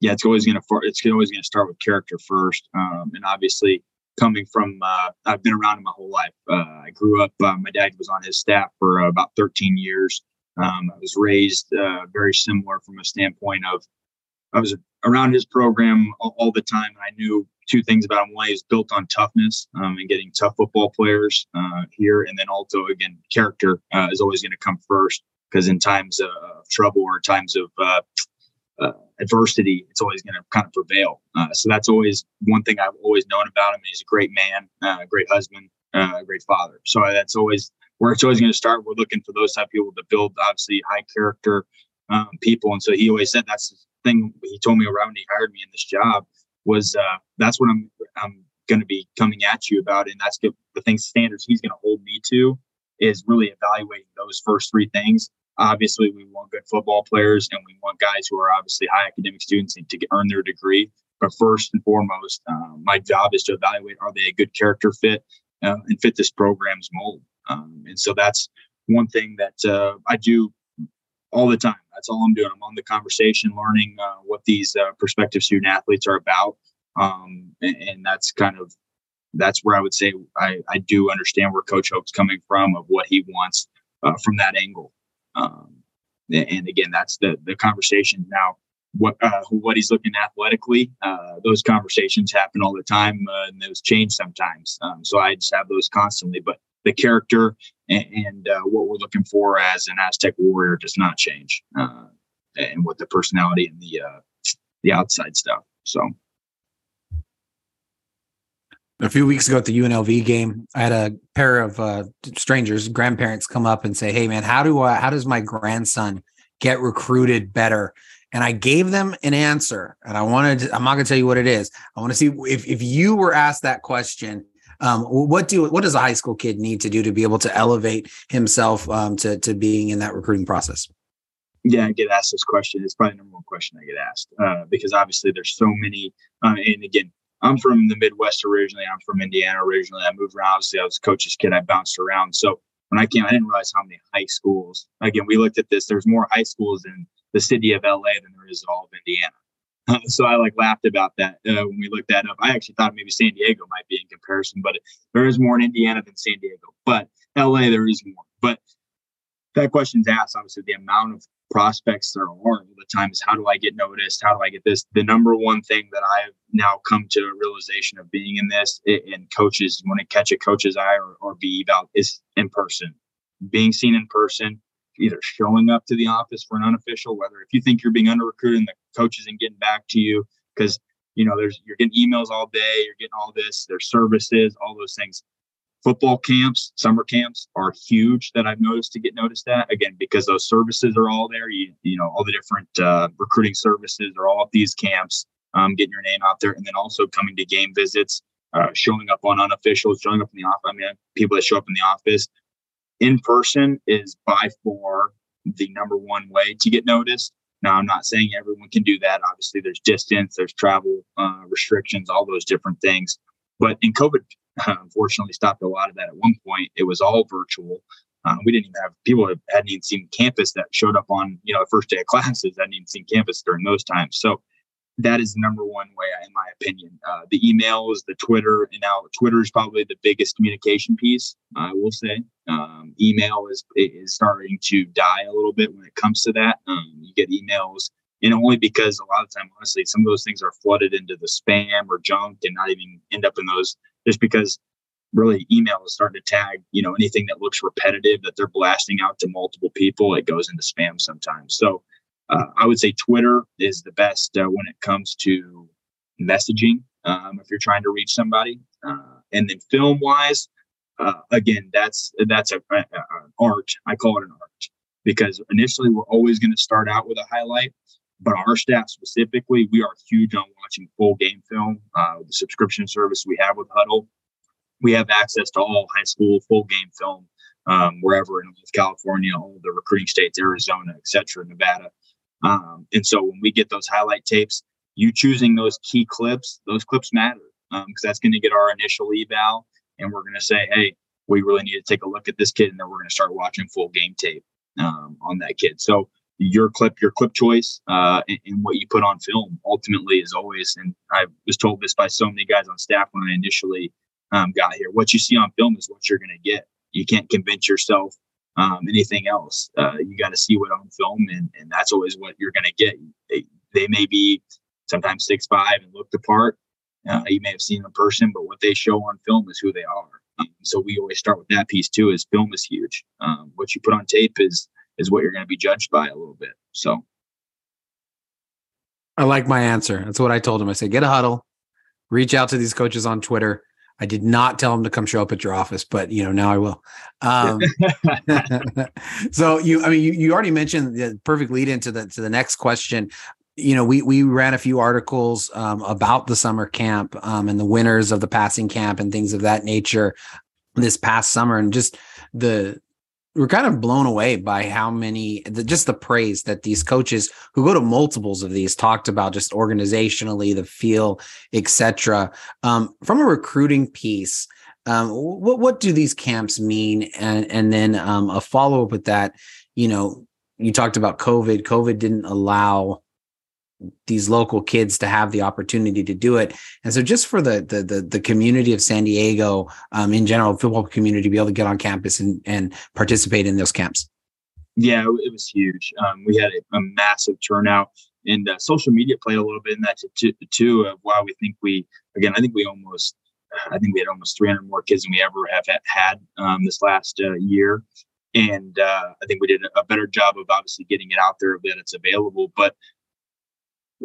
Speaker 3: Yeah, it's always going to it's always going to start with character first, um, and obviously coming from uh, I've been around him my whole life. Uh, I grew up. Uh, my dad was on his staff for uh, about 13 years. Um, I was raised uh, very similar from a standpoint of I was around his program all, all, the time. I knew two things about him. One, he's built on toughness um, and getting tough football players uh, here, and then also again, character is always going to come first because in times of trouble or times of uh, adversity, it's always going to kind of prevail. Uh, so that's always one thing I've always known about him. He's a great man, uh, a great husband, uh, a great father. So that's always where it's always going to start. We're looking for those type of people to build, obviously, high character um, people. And so he always said that's the thing he told me around when he hired me in this job was uh, that's what I'm I'm going to be coming at you about, and that's the, the things standards he's going to hold me to is really evaluating those first three things. Obviously, we want good football players, and we want guys who are obviously high academic students to get, earn their degree. But first and foremost, uh, my job is to evaluate are they a good character fit uh, and fit this program's mold. Um, and so that's one thing that uh, I do all the time. That's all I'm doing. I'm on the conversation, learning uh, what these uh, prospective student athletes are about, um, and, and, that's kind of that's where I would say I, I do understand where Coach Hoke's coming from of what he wants uh, from that angle. Um, and again, that's the the conversation now. What uh, what he's looking athletically, uh, those conversations happen all the time, uh, and those change sometimes. Um, so I just have those constantly. But the character and, and uh, what we're looking for as an Aztec warrior does not change, uh, and with the personality and the uh, the outside stuff. So.
Speaker 2: A few weeks ago at the UNLV game, I had a pair of uh, strangers, grandparents, come up and say, "Hey, man, how do I? How does my grandson get recruited better?" And I gave them an answer, and I wanted. I'm not going to tell you what it is. I want to see if if you were asked that question, um, what do what does a high school kid need to do to be able to elevate himself um, to to being in that recruiting process?
Speaker 3: Yeah, I get asked this question. It's probably the number one question I get asked uh, because obviously there's so many. Uh, and again, I'm from the Midwest originally. I'm from Indiana originally. I moved around. Obviously, I was a coach's kid. I bounced around. So when I came, I didn't realize how many high schools. Again, we looked at this. There's more high schools in the city of LA than there is all of Indiana. so I like laughed about that uh, when we looked that up. I actually thought maybe San Diego might be in comparison, but there is more in Indiana than San Diego. But LA, there is more. But that question's asked. Obviously, the amount of prospects there are all the time is how do I get noticed? How do I get this? The number one thing that I've now come to a realization of being in this and coaches want to catch a coach's eye or, or be about is in person, being seen in person, either showing up to the office for an unofficial, whether if you think you're being under recruited and the coach isn't getting back to you, because you know there's you're getting emails all day, you're getting all this, there's services, all those things. Football camps, summer camps are huge that I've noticed to get noticed at again because those services are all there. You you know all the different uh, recruiting services are all at these camps, um, getting your name out there, and then also coming to game visits, uh, showing up on unofficials, showing up in the office. I mean, people that show up in the office in person is by far the number one way to get noticed. Now, I'm not saying everyone can do that. Obviously, there's distance, there's travel uh, restrictions, all those different things. But in COVID, unfortunately, stopped a lot of that. At one point, it was all virtual. Uh, we didn't even have people hadn't even seen campus that showed up on you know the first day of classes hadn't even seen campus during those times. So that is the number one way, in my opinion. Uh, the emails, the Twitter, and now Twitter is probably the biggest communication piece. I will say, um, email is is starting to die a little bit when it comes to that. Um, you get emails, and only because a lot of time, honestly, some of those things are flooded into the spam or junk, and not even end up in those. Just because really email is starting to tag, you know, anything that looks repetitive that they're blasting out to multiple people, it goes into spam sometimes. So uh, I would say Twitter is the best uh, when it comes to messaging um, if you're trying to reach somebody. Uh, and then film wise, uh, again, that's that's a, a, a, art. I call it an art because initially we're always going to start out with a highlight. But our staff specifically, we are huge on watching full game film. Uh, the subscription service we have with Hudl, we have access to all high school full game film um, wherever in California, all the recruiting states, Arizona, et cetera, Nevada. Um, and so when we get those highlight tapes, you choosing those key clips, those clips matter because um, that's going to get our initial eval. And we're going to say, hey, we really need to take a look at this kid. And then we're going to start watching full game tape um, on that kid. So your clip, your clip choice, uh, and, and, what you put on film ultimately is always, and I was told this by so many guys on staff when I initially um, got here, what you see on film is what you're going to get. You can't convince yourself um, anything else. Uh, you got to see what on film, and, and that's always what you're going to get. They, they may be sometimes six five and look the part. Uh, you may have seen in person, but what they show on film is who they are. Um, so we always start with that piece too. Is film is huge. Um, what you put on tape is is what you're going to be judged by a little bit. So.
Speaker 2: I like my answer. That's what I told him. I said, get a Hudl, reach out to these coaches on Twitter. I did not tell him to come show up at your office, but you know now I will. Um, so you, I mean, you, you already mentioned the perfect lead into the to the next question. You know, we we ran a few articles um, about the summer camp um, and the winners of the passing camp and things of that nature this past summer, and just the we're kind of blown away by how many the, just the praise that these coaches who go to multiples of these talked about just organizationally the feel etc um, from a recruiting piece um, what what do these camps mean? And and then um, a follow-up with that you know you talked about covid. Covid didn't allow these local kids to have the opportunity to do it. And so just for the the the, the community of San Diego um, in general, football community to be able to get on campus and, and participate in those camps.
Speaker 3: Yeah, it was huge. Um, we had a, a, massive turnout, and uh, social media played a little bit in that too. too of why we think we again, I think we almost, I think we had almost 300 more kids than we ever have had um, this last uh, year, and uh, I think we did a better job of obviously getting it out there that it's available. But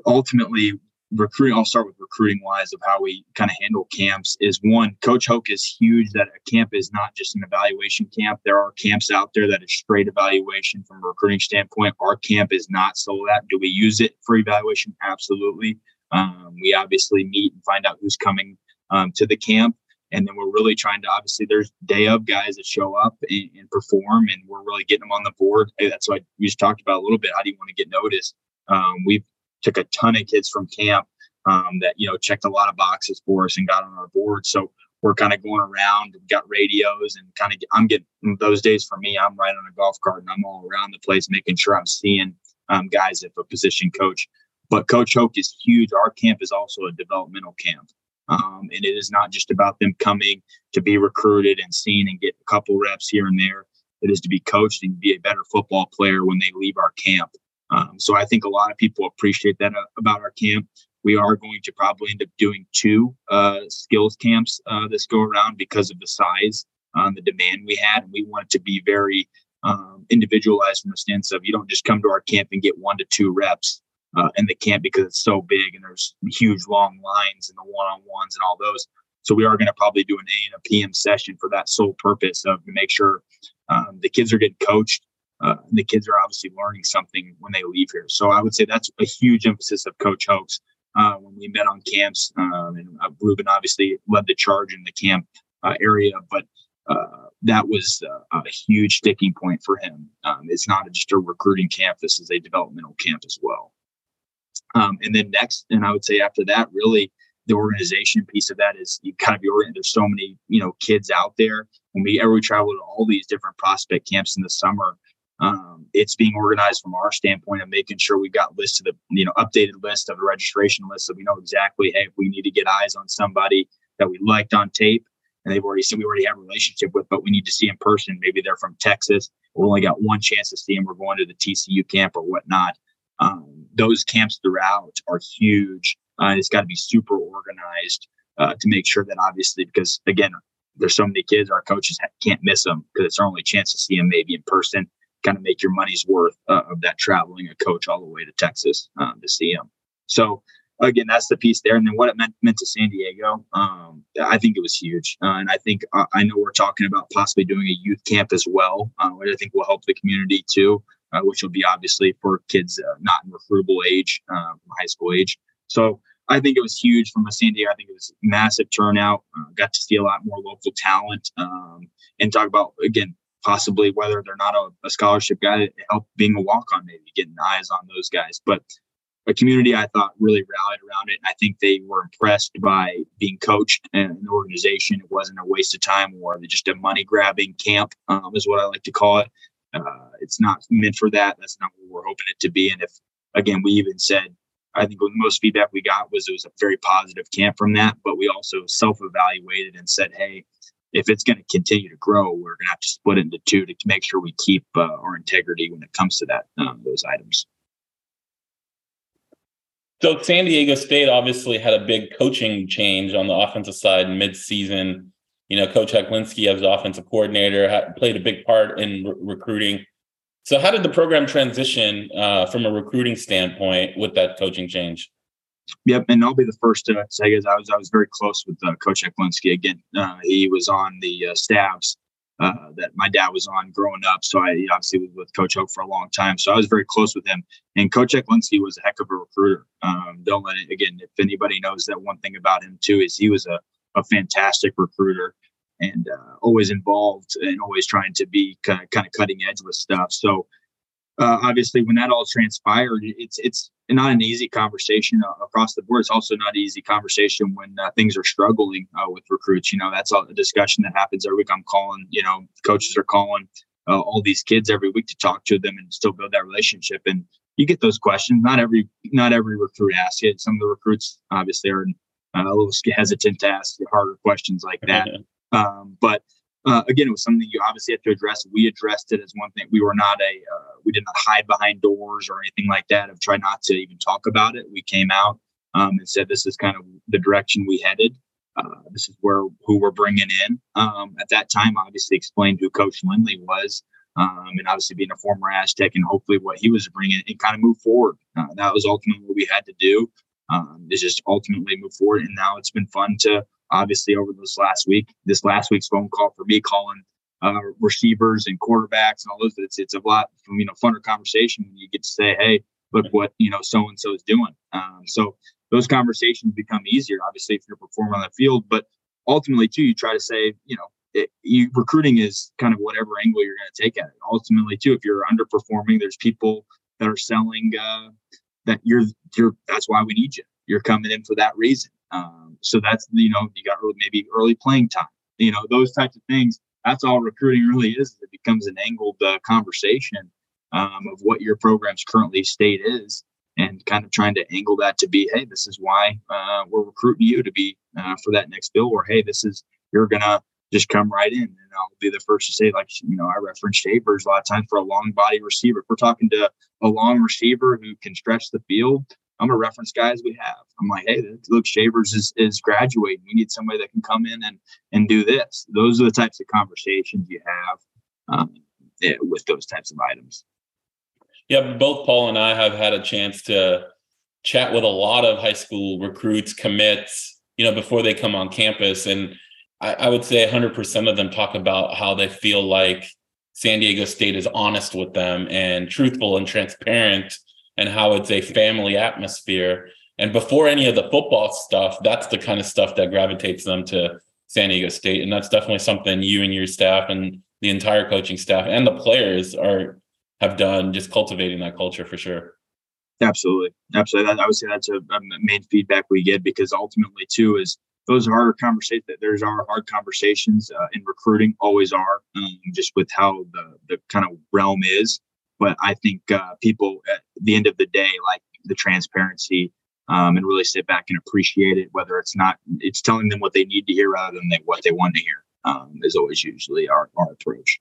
Speaker 3: ultimately recruiting i'll start with recruiting wise of how we kind of handle camps is one coach hoke is huge that a camp is not just an evaluation camp. There are camps out there that is straight evaluation from a recruiting standpoint. Our camp is not so that. Do we use it for evaluation? Absolutely. Um, we obviously meet and find out who's coming um, to the camp. And then we're really trying to obviously there's day of guys that show up and, and perform and we're really getting them on the board. That's what we just talked about a little bit. How do you want to get noticed? Um, we've took a ton of kids from camp um, that you know checked a lot of boxes for us and got on our board. So we're kind of going around and got radios and kind of I'm getting those days for me. I'm riding on a golf cart and I'm all around the place making sure I'm seeing um, guys if a position coach. But Coach Hoke is huge. Our camp is also a developmental camp. Um, and it is not just about them coming to be recruited and seen and get a couple reps here and there. It is to be coached and be a better football player when they leave our camp. Um, so I think a lot of people appreciate that uh, about our camp. We are going to probably end up doing two uh, skills camps uh, this go around because of the size and the demand we had. And we want it to be very um, individualized from the sense of you don't just come to our camp and get one to two reps uh, in the camp because it's so big and there's huge long lines and the one-on-ones and all those. So we are going to probably do an A and a PM session for that sole purpose of to make sure um, the kids are getting coached uh, the kids are obviously learning something when they leave here. So I would say that's a huge emphasis of Coach Hoke's uh, when we met on camps. Um, and uh, Ruben obviously led the charge in the camp uh, area, but uh, that was uh, a huge sticking point for him. Um, it's not just a recruiting camp; this is a developmental camp as well. Um, and then next, and I would say after that, really the organization piece of that is you kind of be organized. There's so many you know kids out there. When we ever travel to all these different prospect camps in the summer, um, it's being organized from our standpoint of making sure we've got lists of the you know updated list of the registration list so we know exactly hey if we need to get eyes on somebody that we liked on tape and they've already said we already have a relationship with but we need to see in person. Maybe they're from texas we only got one chance to see them we're going to the tcu camp or whatnot. Um, those camps throughout are huge uh, and it's got to be super organized uh, to make sure that obviously because again there's so many kids our coaches can't miss them because it's our only chance to see them maybe in person kind of make your money's worth uh, of that traveling a coach all the way to Texas um, to see him. So again, that's the piece there. And then what it meant meant to San Diego, um, I think it was huge. Uh, and I think uh, I know we're talking about possibly doing a youth camp as well, uh, which I think will help the community too. Uh, which will be obviously for kids not in recruitable age, um, high school age. So I think it was huge from a San Diego. I think it was massive turnout. Uh, got to see a lot more local talent um, and talk about again possibly whether they're not a, a scholarship guy, help being a walk on, maybe getting eyes on those guys. But a community I thought really rallied around it. I think they were impressed by being coached and the organization. It wasn't a waste of time or just a money grabbing camp, um, is what I like to call it. Uh, it's not meant for that. That's not what we're hoping it to be. And if, again, we even said, I think the most feedback we got was it was a very positive camp from that, but we also self evaluated and said, hey, if it's going to continue to grow, we're going to have to split it into two to make sure we keep uh, our integrity when it comes to that um, those items.
Speaker 1: So San Diego State obviously had a big coaching change on the offensive side mid-season. You know, Coach Hecklinski as offensive coordinator had, played a big part in re- recruiting. So, how did the program transition uh, from a recruiting standpoint with that coaching change?
Speaker 3: Yep, and I'll be the first to say because I was I was very close with uh, Coach Hecklinski again. Uh, he was on the uh, staffs uh, that my dad was on growing up, so I obviously was with Coach Hoke for a long time. So I was very close with him. And Coach Hecklinski was a heck of a recruiter. Um, don't let it again. If anybody knows that one thing about him too is he was a a fantastic recruiter and uh, always involved and always trying to be kind of, kind of cutting edge with stuff. So uh, obviously, when that all transpired, it's it's not an easy conversation uh, across the board. It's also not an easy conversation when uh, things are struggling uh, with recruits. You know, that's a discussion that happens every week. I'm calling, you know, coaches are calling uh, all these kids every week to talk to them and still build that relationship. And you get those questions. Not every not every recruit asks it. Some of the recruits obviously are uh, a little hesitant to ask the harder questions like that. um, but uh, again, it was something you obviously had to address. We addressed it as one thing. We were not a, uh, we did not hide behind doors or anything like that. Of try not to even talk about it. We came out um, and said this is kind of the direction we headed. Uh, this is where who we're bringing in. Um, at that time, obviously explained who Coach Lindley was, um, and obviously being a former Aztec, and hopefully what he was bringing, and kind of move forward. Uh, that was ultimately what we had to do. Um, is just ultimately move forward, and now it's been fun to obviously over this last week. This last week's phone call for me calling uh, receivers and quarterbacks and all those. It's it's a lot you know funner conversation when you get to say, hey, look what you know so and so is doing. Um, so those conversations become easier, obviously, if you're performing on the field. But ultimately, too, you try to say, you know, it, you, recruiting is kind of whatever angle you're going to take at it. Ultimately, too, if you're underperforming, there's people that are selling uh, that you're you're. That's why we need you. You're coming in for that reason. Um, so that's you know you got maybe early playing time. You know those types of things. That's all recruiting really is. It becomes an angled uh, conversation um, of what your program's currently state is, and kind of trying to angle that to be, hey, this is why uh, we're recruiting you to be uh, for that next bill, or hey, this is you're gonna just come right in. And I'll be the first to say, like, you know, I reference Shavers a lot of times for a long body receiver. If we're talking to a long receiver who can stretch the field, I'm gonna reference guys we have. I'm like, hey, look, Shavers is is graduating. We need somebody that can come in and and do this. Those are the types of conversations you have um, yeah, with those types of items.
Speaker 1: Yeah, both Paul and I have had a chance to chat with a lot of high school recruits, commits, you know, before they come on campus, and I, I would say 100% of them talk about how they feel like San Diego State is honest with them and truthful and transparent and how it's a family atmosphere. And before any of the football stuff, that's the kind of stuff that gravitates them to San Diego State. And that's definitely something you and your staff and the entire coaching staff and the players are have done just cultivating that culture for sure.
Speaker 3: Absolutely. Absolutely. I would say that's a, a main feedback we get because ultimately too is those harder conversations there's our hard conversations uh, in recruiting always are um, just with how the, the kind of realm is but I think uh, people at the end of the day like the transparency um, and really sit back and appreciate it. Whether it's not, it's telling them what they need to hear rather than they, what they want to hear um, is always usually our, our approach.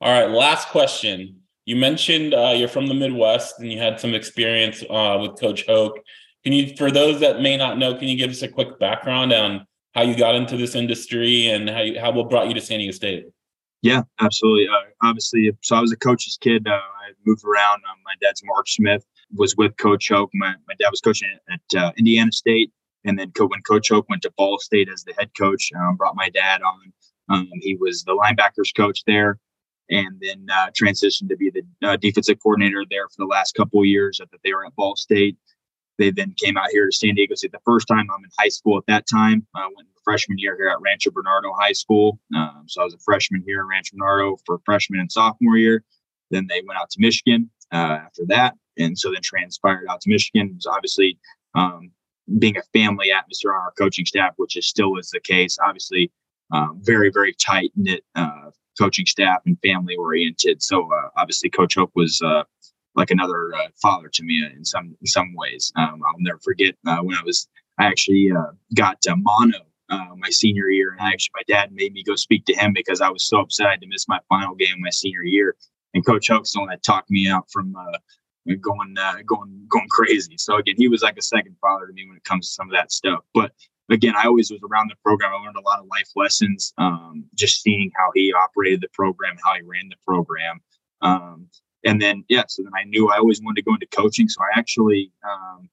Speaker 1: All right, last question. You mentioned uh, you're from the Midwest and you had some experience uh, with Coach Hoke. Can you, for those that may not know, can you give us a quick background on how you got into this industry and how you, how what brought you to San Diego State?
Speaker 3: Yeah, absolutely. Uh, obviously, so I was a coach's kid. Uh, I moved around. Um, my dad's Mark Smith. Was with Coach Hoke. My, my dad was coaching at uh, Indiana State, and then when Coach Hoke went to Ball State as the head coach, um, brought my dad on. Um, he was the linebackers coach there, and then uh, transitioned to be the uh, defensive coordinator there for the last couple years that they were at Ball State. They then came out here to San Diego State. The first time I'm in high school at that time, I went freshman year here at Rancho Bernardo High School. Um, so I was a freshman here in Rancho Bernardo for freshman and sophomore year. Then they went out to Michigan uh, after that, and so then transpired out to Michigan. Was obviously um, being a family atmosphere on our coaching staff, which is still is the case. Obviously, um, very very tight knit uh, coaching staff and family oriented. So uh, obviously, Coach Hoke was uh, like another uh, father to me in some in some ways. Um, I'll never forget uh, when I was I actually uh, got uh, mono uh, my senior year, and actually my dad made me go speak to him because I was so upset I had to miss my final game my senior year. And Coach Hoke's the one that talked me out from going going going crazy. So again, he was like a second father to me when it comes to some of that stuff. But again, I always was around the program. I learned a lot of life lessons, um, just seeing how he operated the program, how he ran the program. Um, and then yeah so then i knew i always wanted to go into coaching so i actually um,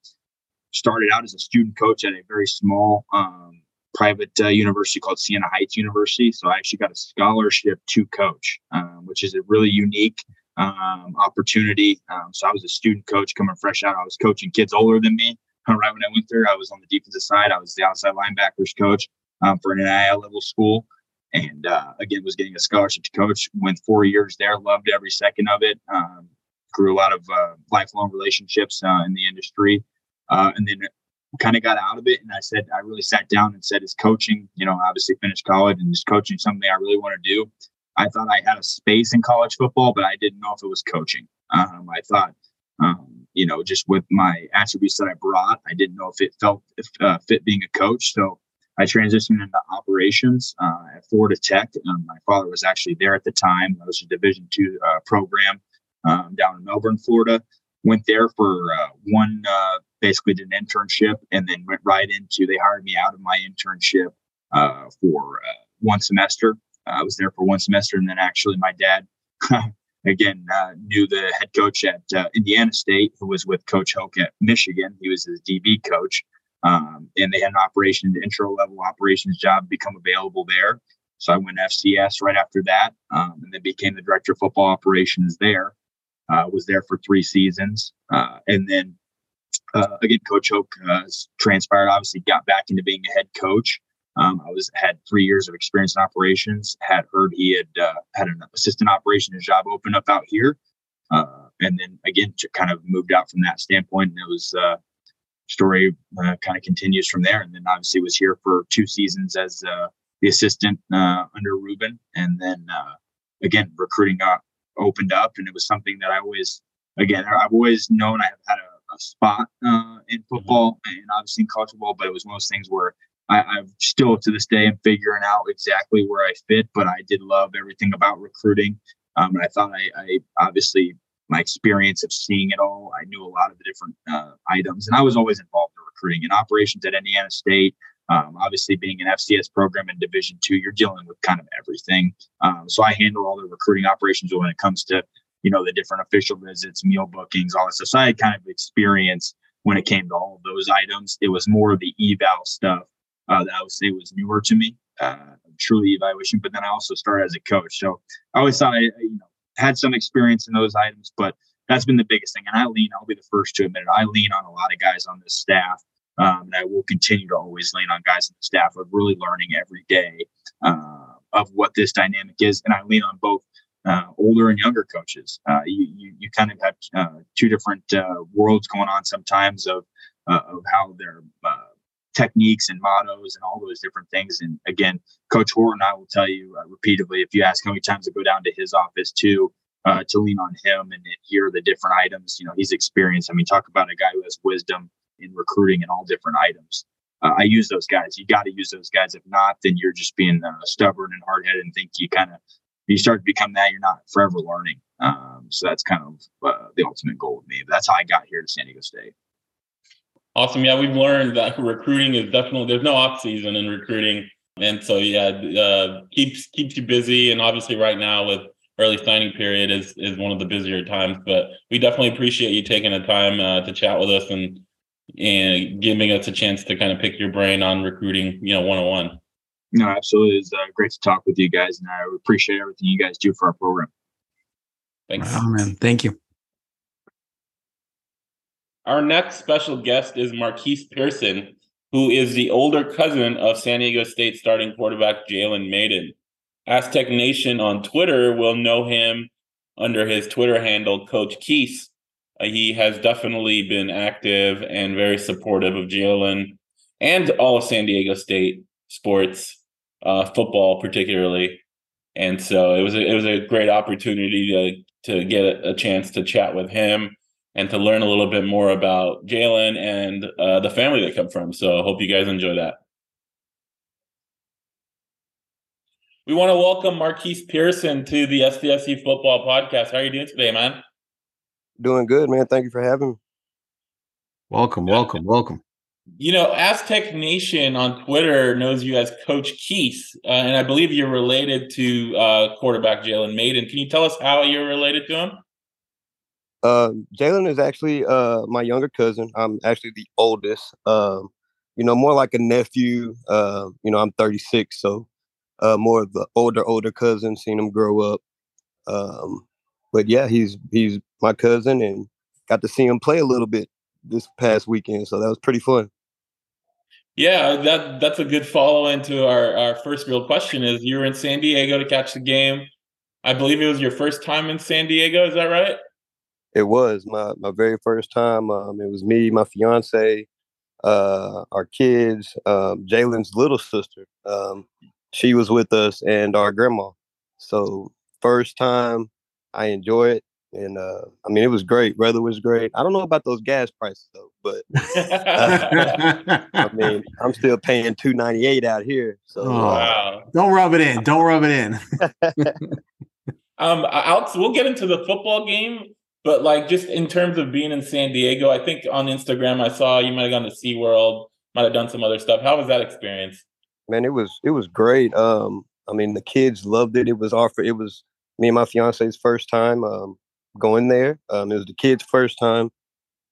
Speaker 3: started out as a student coach at a very small um, private uh, university called Siena Heights University. So I actually got a scholarship to coach, um, which is a really unique um, opportunity. Um, so I was a student coach coming fresh out. I was coaching kids older than me. Right when I went there, I was on the defensive side. I was the outside linebackers coach um, for an NAIA level school. And uh, again, was getting a scholarship to coach. Went four years there, loved every second of it. Um, grew a lot of uh, lifelong relationships uh, in the industry. Uh, and then kind of got out of it. And I said, I really sat down and said, is coaching, you know, obviously finished college and just coaching something I really want to do. I thought I had a space in college football, but I didn't know if it was coaching. Um, I thought, um, you know, just with my attributes that I brought, I didn't know if it felt if, uh, fit being a coach. So I transitioned into operations uh, at Florida Tech. Um, my father was actually there at the time. That was a Division two uh, program um, down in Melbourne, Florida. Went there for uh, one uh, basically did an internship and then went right into they hired me out of my internship uh, for uh, one semester i was there for one semester and then actually my dad again knew the head coach at indiana state who was with coach hoke at michigan he was his db coach um, and they had an operation intro level operations job become available there so i went fcs right after that um, and then became the director of football operations there uh, was there for three seasons and then uh, again, Coach Hoke uh, transpired. Obviously, got back into being a head coach. Um, I was had three years of experience in operations. Had heard he had uh, had an assistant operations job open up out here, uh, and then again, kind of moved out from that standpoint. And it was uh, story uh, kind of continues from there. And then obviously was here for two seasons as uh, the assistant uh, under Ruben, and then uh, again recruiting got opened up, and it was something that I always again I've always known I have had a a spot uh, in mm-hmm. football and obviously in college football, but it was one of those things where I, I'm still to this day am figuring out exactly where I fit. But I did love everything about recruiting, um, and I thought I, I, obviously my experience of seeing it all, I knew a lot of the different uh, items, and I was always involved in recruiting and operations at Indiana State. Um, obviously, being an FCS program in Division two, you're dealing with kind of everything. Um, so I handle all the recruiting operations when it comes to you know, the different official visits, meal bookings, all that. So I had kind of experience when it came to all of those items. It was more of the eval stuff uh, that I would say was newer to me, uh, truly evaluation. But then I also started as a coach. So I always thought I, you know, had some experience in those items, but that's been the biggest thing. And I lean, I'll be the first to admit it. I lean on a lot of guys on this staff. Um, and I will continue to always lean on guys on the staff of really learning every day uh, of what this dynamic is. And I lean on both uh, older and younger coaches. Uh, you, you, you kind of have uh, two different uh, worlds going on sometimes of uh, of how their techniques and mottos and all those different things. And again, Coach Horton, I will tell you repeatedly, if you ask how many times I go down to his office too. to lean on him and, and hear the different items, you know, he's experienced. I mean, talk about a guy who has wisdom in recruiting and all different items. I use those guys. You got to use those guys. If not, then you're just being stubborn and hard headed and think you kind of you start to become that, you're not forever learning. Um, so that's kind of uh, the ultimate goal of me. But that's how I got here to San Diego State.
Speaker 1: Awesome. Yeah, we've learned that recruiting is definitely there's no off season in recruiting, and so yeah, uh, keeps keeps you busy. And obviously, right now with early signing period is is one of the busier times. But we definitely appreciate you taking the time uh, to chat with us and and giving us a chance to kind of pick your brain on recruiting, you know, one on one.
Speaker 3: No, absolutely. It's uh, great to talk with you guys, and I appreciate everything you guys do for our program.
Speaker 1: Thanks.
Speaker 2: Oh, man. Thank you.
Speaker 1: Our next special guest is Marquise Pierson, who is the older cousin of San Diego State starting quarterback Jalen Mayden. Aztec Nation on Twitter will know him under his Twitter handle, Coach Quise. Uh, he has definitely been active and very supportive of Jalen and all of San Diego State sports uh, football particularly. And so it was a, it was a great opportunity to to get a chance to chat with him and to learn a little bit more about Jalen and uh, the family they come from. So I hope you guys enjoy that. We want to welcome Marquise Pierson to the SDSU Football Podcast. How are you doing today, man?
Speaker 4: Doing good, man. Thank you for having me.
Speaker 2: Welcome, welcome, welcome.
Speaker 1: You know, Aztec Nation on Twitter knows you as Coach Quise, uh, and I believe you're related to uh, quarterback Jalen Mayden. Can you tell us how you're related to him?
Speaker 4: Uh, Jalen is actually uh, my younger cousin. I'm actually the oldest. Um, you know, more like a nephew. Uh, you know, I'm 36, so uh, more of the older, older cousin. Seen him grow up. Um, but yeah, he's he's my cousin, and got to see him play a little bit this past weekend. So that was pretty fun.
Speaker 1: Yeah, that that's a good follow into our our first real question. Is you were in San Diego to catch the game? I believe it was your first time in San Diego. Is that right?
Speaker 4: It was my my very first time. Um, it was me, my fiance, uh, our kids, um, Jalen's little sister. Um, she was with us, and our grandma. So first time, I enjoy it, and uh, I mean it was great. Weather was great. I don't know about those gas prices though, but uh, I mean I'm still paying two ninety eight out here. So
Speaker 2: Oh.
Speaker 4: uh,
Speaker 1: wow.
Speaker 2: Don't rub it in. Don't rub it in.
Speaker 1: Um, Alex, we'll get into the football game, but like just in terms of being in San Diego, I think on Instagram I saw you might have gone to SeaWorld, might have done some other stuff. How was that experience?
Speaker 4: man, it was it was great. Um, I mean, the kids loved it. It was our it was me and my fiance's first time um, going there. Um, it was the kids' first time,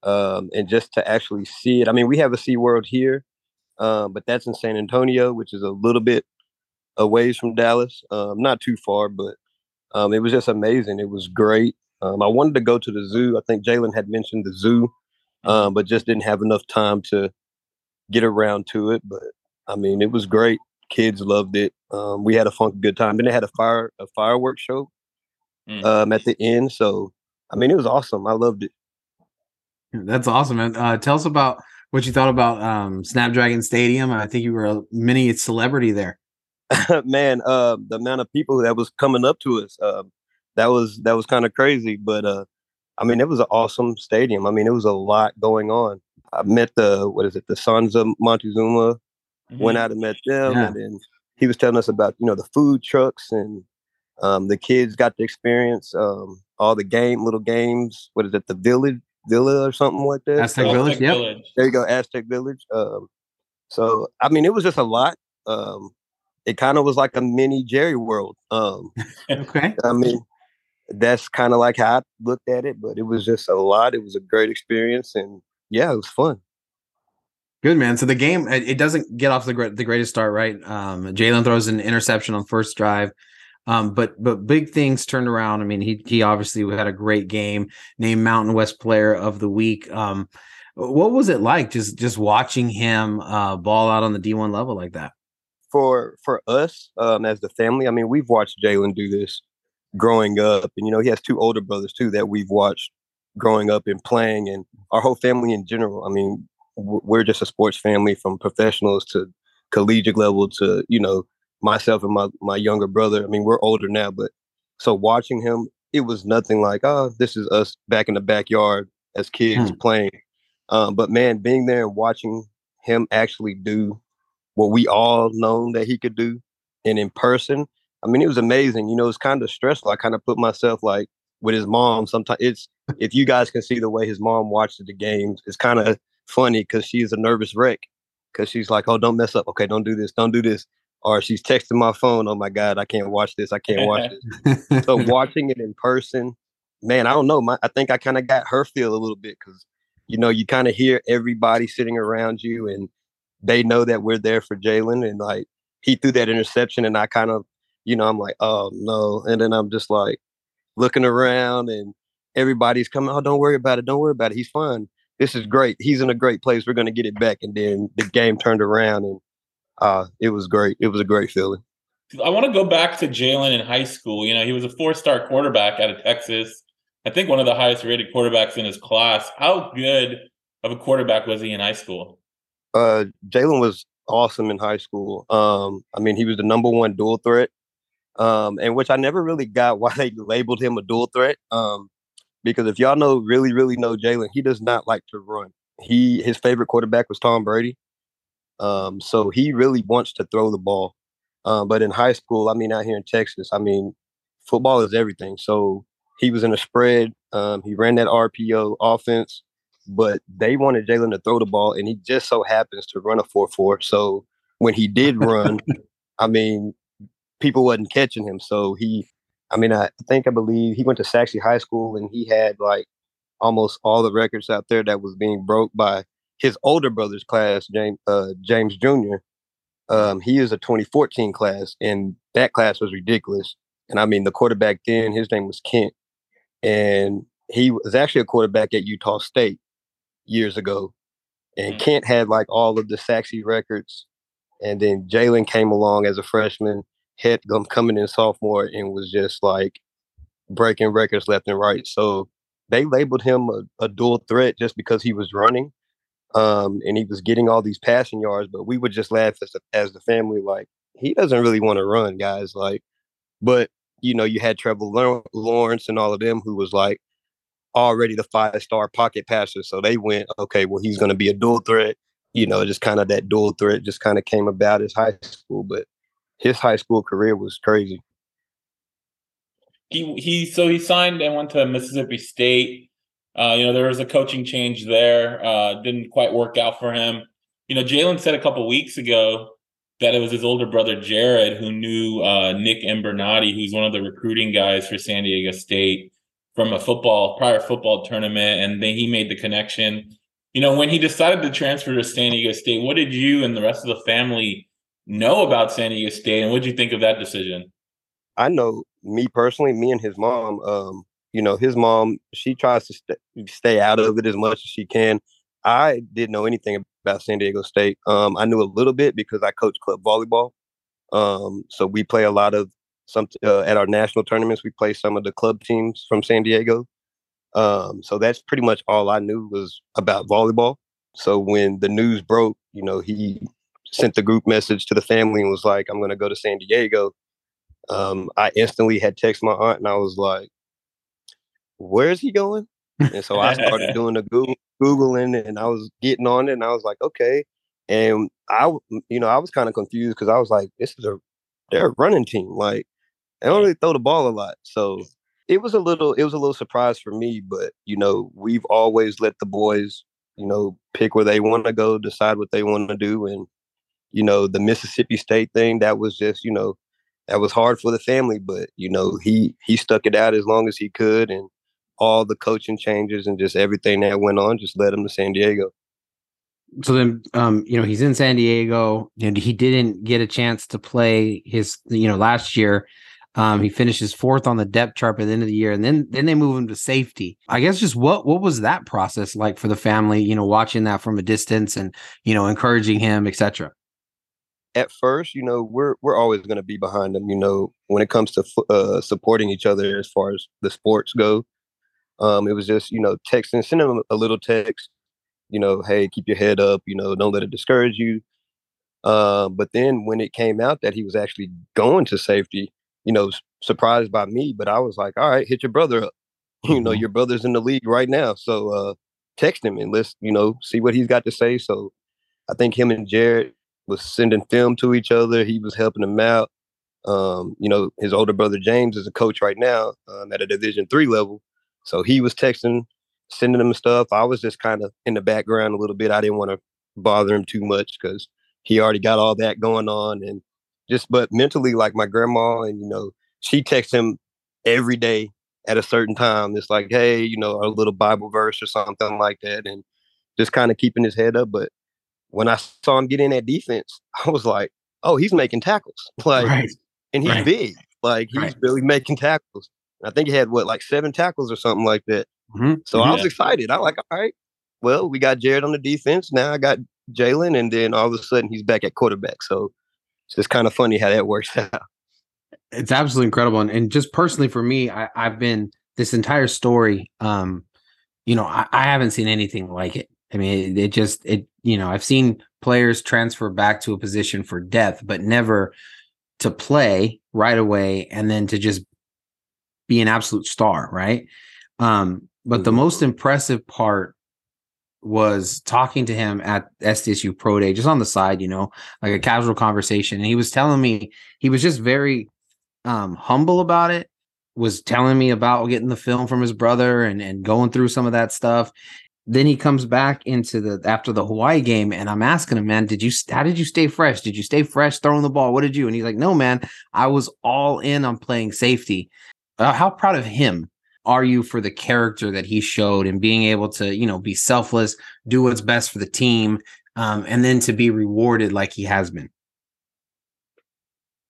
Speaker 4: um, and just to actually see it. I mean, we have a Sea World here, um, but that's in San Antonio, which is a little bit away from Dallas. Um, not too far, but um, it was just amazing. It was great. Um, I wanted to go to the zoo. I think Jalen had mentioned the zoo, um, but just didn't have enough time to get around to it. But I mean, it was great. Kids loved it. Um, we had a fun, good time. Then they had a fire, a fireworks show
Speaker 1: Mm.
Speaker 4: um, at the end. So, I mean, it was awesome. I loved it.
Speaker 2: That's awesome, man. Uh, tell us about what you thought about um, Snapdragon Stadium. I think you were a mini celebrity there.
Speaker 4: Man, uh, the amount of people that was coming up to us, uh, that was that was kind of crazy. But uh, I mean, it was an awesome stadium. I mean, it was a lot going on. I met the what is it, the sons of Montezuma. Went
Speaker 1: Mhm.
Speaker 4: out and met them,
Speaker 2: Yeah.
Speaker 4: and then he was telling us about you know the food trucks and um, the kids got to experience um, all the game, little games. What is it, the village, villa or something like that?
Speaker 2: Aztec Village, yep.
Speaker 1: Village.
Speaker 4: there you go, Aztec Village. Um, so I mean, it was just a lot. Um, it kind of was like a mini Jerry World. Um,
Speaker 2: Okay.
Speaker 4: I mean, that's kind of like how I looked at it, but it was just a lot. It was a great experience, and yeah, it was fun.
Speaker 2: Good man. So the game it, doesn't get off the great, the greatest start, right? Um, Jalen throws an interception on first drive, um, but but big things turned around. I mean, he he obviously had a great game, named Mountain West Player of the Week. Um, what was it like just just watching him uh, ball out on the D one level like that?
Speaker 4: for for us um, as the family, I mean, we've watched Jalen do this growing up, and you know, he has two older brothers too that we've watched growing up and playing, and our whole family in general. I mean, we're just a sports family from professionals to collegiate level to you know myself and my my younger brother. I mean, we're older now, but so watching him, it was nothing like oh, this is us back in the backyard as kids
Speaker 2: Hmm.
Speaker 4: playing. Um, but man, being there and watching him actually do what we all known that he could do and in person i mean it was amazing you know it's kind of stressful i kind of put myself like with his mom sometimes it's if you guys can see the way his mom watches the games it's kind of funny because she's a nervous wreck because she's like oh don't mess up okay don't do this don't do this or she's texting my phone oh my god i can't watch this i can't watch this so watching it in person, man, I don't know. My, I think I kind of got her feel a little bit because you know you kind of hear everybody sitting around you, and they know that we're there for Jalen, and like he threw that interception, and I kind of, you know, I'm like, oh no, and then I'm just like looking around, and everybody's coming. Oh, don't worry about it. Don't worry about it. He's fine. This is great. He's in a great place. We're gonna get it back, and then the game turned around, and uh, it was great. It was a great feeling.
Speaker 1: I want to go back to Jalen in high school. You know, he was a four-star quarterback out of Texas. I think one of the highest-rated quarterbacks in his class. How good of a quarterback was he in high school?
Speaker 4: uh Jalen was awesome in high school. Um, I mean, he was the number one dual threat, um, and which I never really got why they labeled him a dual threat. Um, because if y'all know, really, really know Jalen, he does not like to run. He his favorite quarterback was Tom Brady. Um, so he really wants to throw the ball. Um, but in high school, I mean, out here in Texas, I mean, football is everything. So he was in a spread. Um, he ran that RPO offense but they wanted Jalen to throw the ball, and he just so happens to run a four four. So when he did run, I mean, people wasn't catching him. So he, I mean, I think I believe he went to Sachse High School, and he had like almost all the records out there that was being broke by his older brother's class, James uh, James Jr. Um, he is a 2014 class, and that class was ridiculous. And I mean, the quarterback then, his name was Kent, and he was actually a quarterback at Utah State years ago. And mm. Kent had like all of the Sachse records, and then Jalen came along as a freshman, had coming in sophomore, and was just like breaking records left and right. So they labeled him a, a dual threat just because he was running um, and he was getting all these passing yards. But we would just laugh as, as the family, like, he doesn't really want to run, guys. Like, but you know, you had Trevor Lawrence and all of them who was like already the five star pocket passer. So they went, okay, well, he's going to be a dual threat. You know, just kind of that dual threat just kind of came about his high school. But his high school career was crazy.
Speaker 1: He he so he signed and went to Mississippi State. Uh, you know, there was a coaching change there. Uh, didn't quite work out for him. You know, Jalen said a couple weeks ago that it was his older brother Jared who knew uh, Nick Imbernati, who's one of the recruiting guys for San Diego State from a football prior football tournament, and then he made the connection. You know, when he decided to transfer to San Diego State, what did you and the rest of the family know about San Diego State, and what did you think of that decision?
Speaker 4: I know me personally, me and his mom. Um, you know, his mom, she tries to st- stay out of it as much as she can. I didn't know anything about San Diego State. Um, I knew a little bit because I coach club volleyball. Um, so we play a lot of some uh, at our national tournaments. We play some of the club teams from San Diego. Um, so that's pretty much all I knew was about volleyball. So when the news broke, you know, he sent the group message to the family and was like, "I'm going to go to San Diego." Um, I instantly had texted my aunt and I was like, where is he going? And so I started doing the Google, Googling and I was getting on it and I was like, okay. And I, you know, I was kind of confused because I was like, this is a, they're a running team. Like, they don't really throw the ball a lot. So it was a little, it was a little surprise for me, but, you know, we've always let the boys, you know, pick where they want to go, decide what they want to do. And, you know, the Mississippi State thing, that was just, you know, that was hard for the family, but you know, he he stuck it out as long as he could and all the coaching changes and just everything that went on just led him to San Diego.
Speaker 2: So then, um, you know, he's in San Diego and he didn't get a chance to play his, you know, last year. Um, he finishes fourth on the depth chart at the end of the year, and then then they move him to safety. I guess just what what was that process like for the family? You know, watching that from a distance and you know encouraging him, etc.
Speaker 4: At first, you know, we're we're always going to be behind them. You know, when it comes to uh, supporting each other as far as the sports go, um, it was just, you know, texting, sending them a little text, you know, hey, keep your head up, you know, don't let it discourage you. Uh, but then when it came out that he was actually going to safety, you know, surprised by me, but I was like, all right, hit your brother up. You know, mm-hmm. your brother's in the league right now. So uh, text him and let's, you know, see what he's got to say. So I think him and Jared was sending film to each other. He was helping him out. Um, you know, his older brother James is a coach right now um, at a Division three level. So he was texting, sending him stuff. I was just kind of in the background a little bit. I didn't want to bother him too much because he already got all that going on. And just, but mentally, like my grandma, and you know, she texts him every day at a certain time. It's like, hey, you know, a little Bible verse or something like that, and just kind of keeping his head up. But when I saw him get in that defense, I was like, oh, he's making tackles, like, right. and he's right. big, like he's right. really making tackles. I think he had what like seven tackles or something like that. Mm-hmm. So yeah. I was excited. I was like, all right, well, we got Jared on the defense. Now I got Jalen, and then all of a sudden he's back at quarterback. So it's just kind of funny how that works out.
Speaker 2: It's absolutely incredible. And, and just personally for me, I, have been this entire story. Um, you know, I, I, haven't seen anything like it. I mean, it, it just it. You know, I've seen players transfer back to a position for depth, but never to play right away and then to just be an absolute star, right? Um, but the mm-hmm. most impressive part was talking to him at SDSU Pro Day, just on the side, you know, like a casual conversation. And he was telling me he was just very um, humble about it. Was telling me about getting the film from his brother and and going through some of that stuff. Then he comes back into the after the Hawaii game, and I'm asking him, man, did you how did you stay fresh? Did you stay fresh throwing the ball? What did you? And he's like, no, man, I was all in on playing safety. Uh, how proud of him are you for the character that he showed and being able to, you know, be selfless, do what's best for the team, um, and then to be rewarded like he has been?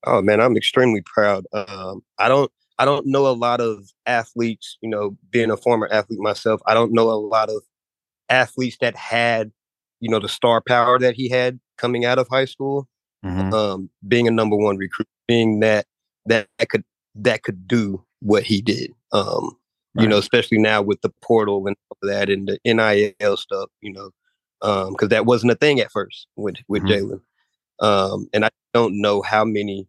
Speaker 4: Oh man, I'm extremely proud. Um, I don't I don't know a lot of athletes, you know, being a former athlete myself, I don't know a lot of athletes that had, you know, the star power that he had coming out of high school. Mm-hmm. Um, being a number one recruit, being that that could that could do what he did. Um, right. you know, especially now with the portal and all that and the NIL stuff, you know, because um, that wasn't a thing at first with with mm-hmm. Jalen. Um, and I don't know how many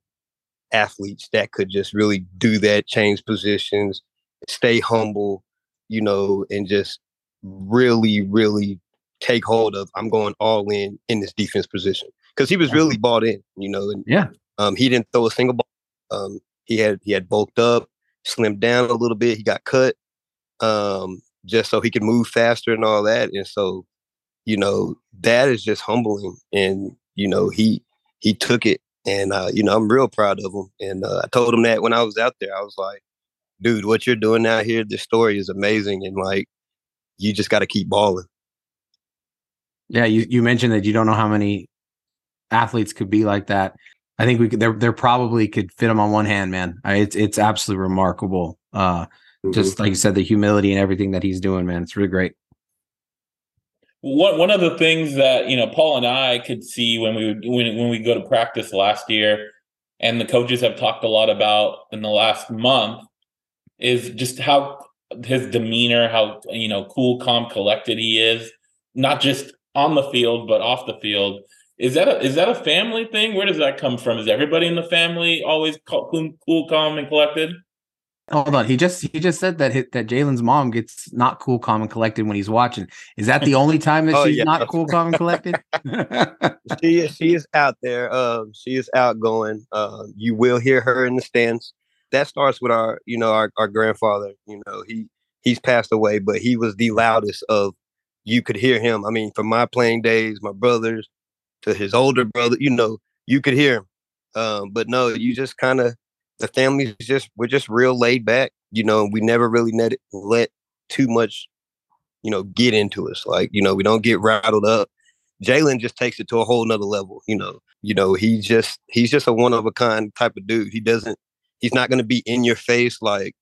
Speaker 4: athletes that could just really do that, change positions, stay humble, you know, and just really, really take hold of I'm going all in in this defense position because he was really bought in, you know. And,
Speaker 2: yeah.
Speaker 4: Um, he didn't throw a single ball. Um, he had he had bulked up, slimmed down a little bit. He got cut, um, just so he could move faster and all that. And so, you know, that is just humbling. And you know, he he took it and uh, you know, I'm real proud of him. And uh, I told him that when I was out there, I was like, dude, what you're doing out here, this story is amazing. And like, you just got to keep balling.
Speaker 2: Yeah, you, you mentioned that you don't know how many athletes could be like that. I think we could, there, there probably could fit them on one hand, man. I, it's, it's absolutely remarkable. Uh, mm-hmm. Just like you said, the humility and everything that he's doing, man. It's really great.
Speaker 1: One one of the things that you know Paul and I could see when we when when we go to practice last year, and the coaches have talked a lot about in the last month, is just how his demeanor, how you know cool, calm, collected he is, not just on the field but off the field. Is that a is that a family thing? Where does that come from? Is everybody in the family always cool, cool calm, and collected?
Speaker 2: Hold on. He just he just said that that Jalen's mom gets not cool, calm, and collected when he's watching. Is that the only time that oh, she's yeah. not cool, calm, and collected?
Speaker 4: she is she is out there. Um, she is outgoing. Uh, you will hear her in the stands. That starts with our, you know, our, our grandfather. You know, he he's passed away, but he was the loudest of. You could hear him. I mean, from my playing days, my brothers to his older brother, you know, you could hear him. Um, but no, you just kind of the family's just we're just real laid back. You know, we never really let let too much, you know, get into us. Like, you know, we don't get rattled up. Jalen just takes it to a whole nother level, you know. You know, he just he's just a one of a kind type of dude. He doesn't he's not gonna be in your face like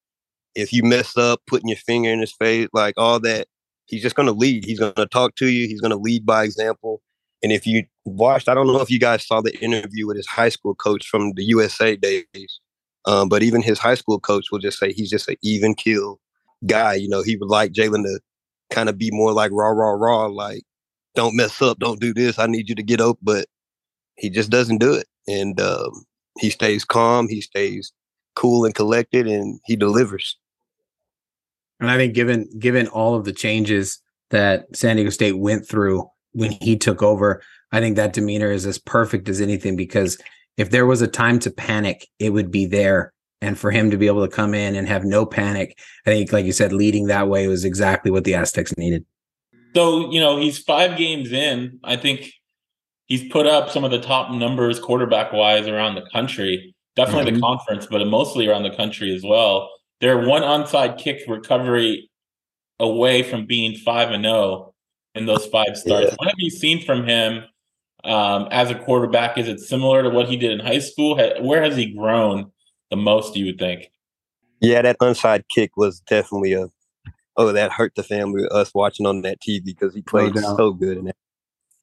Speaker 4: if you mess up, putting your finger in his face, like all that. He's just gonna lead. He's gonna talk to you, he's gonna lead by example. And if you watched, I don't know if you guys saw the interview with his high school coach from the USA days. Um, but even his high school coach will just say he's just an even kill guy. You know, he would like Jalen to kind of be more like raw, raw, raw, like don't mess up, don't do this. I need you to get up, but he just doesn't do it, and um, he stays calm, he stays cool and collected, and he delivers.
Speaker 2: And I think given given all of the changes that San Diego State went through when he took over, I think that demeanor is as perfect as anything because if there was a time to panic, it would be there. And for him to be able to come in and have no panic, I think, like you said, leading that way was exactly what the Aztecs needed.
Speaker 1: So, you know, he's five games in. I think he's put up some of the top numbers quarterback wise around the country, definitely mm-hmm. the conference, but mostly around the country as well. They're one onside kick recovery away from being 5 and 0 in those five starts. Yeah. What have you seen from him um, as a quarterback? Is it similar to what he did in high school? Where has he grown the most? You would think.
Speaker 4: Yeah, that onside kick was definitely a. Oh, that hurt the family. Us watching on that TV because he played no so good in that.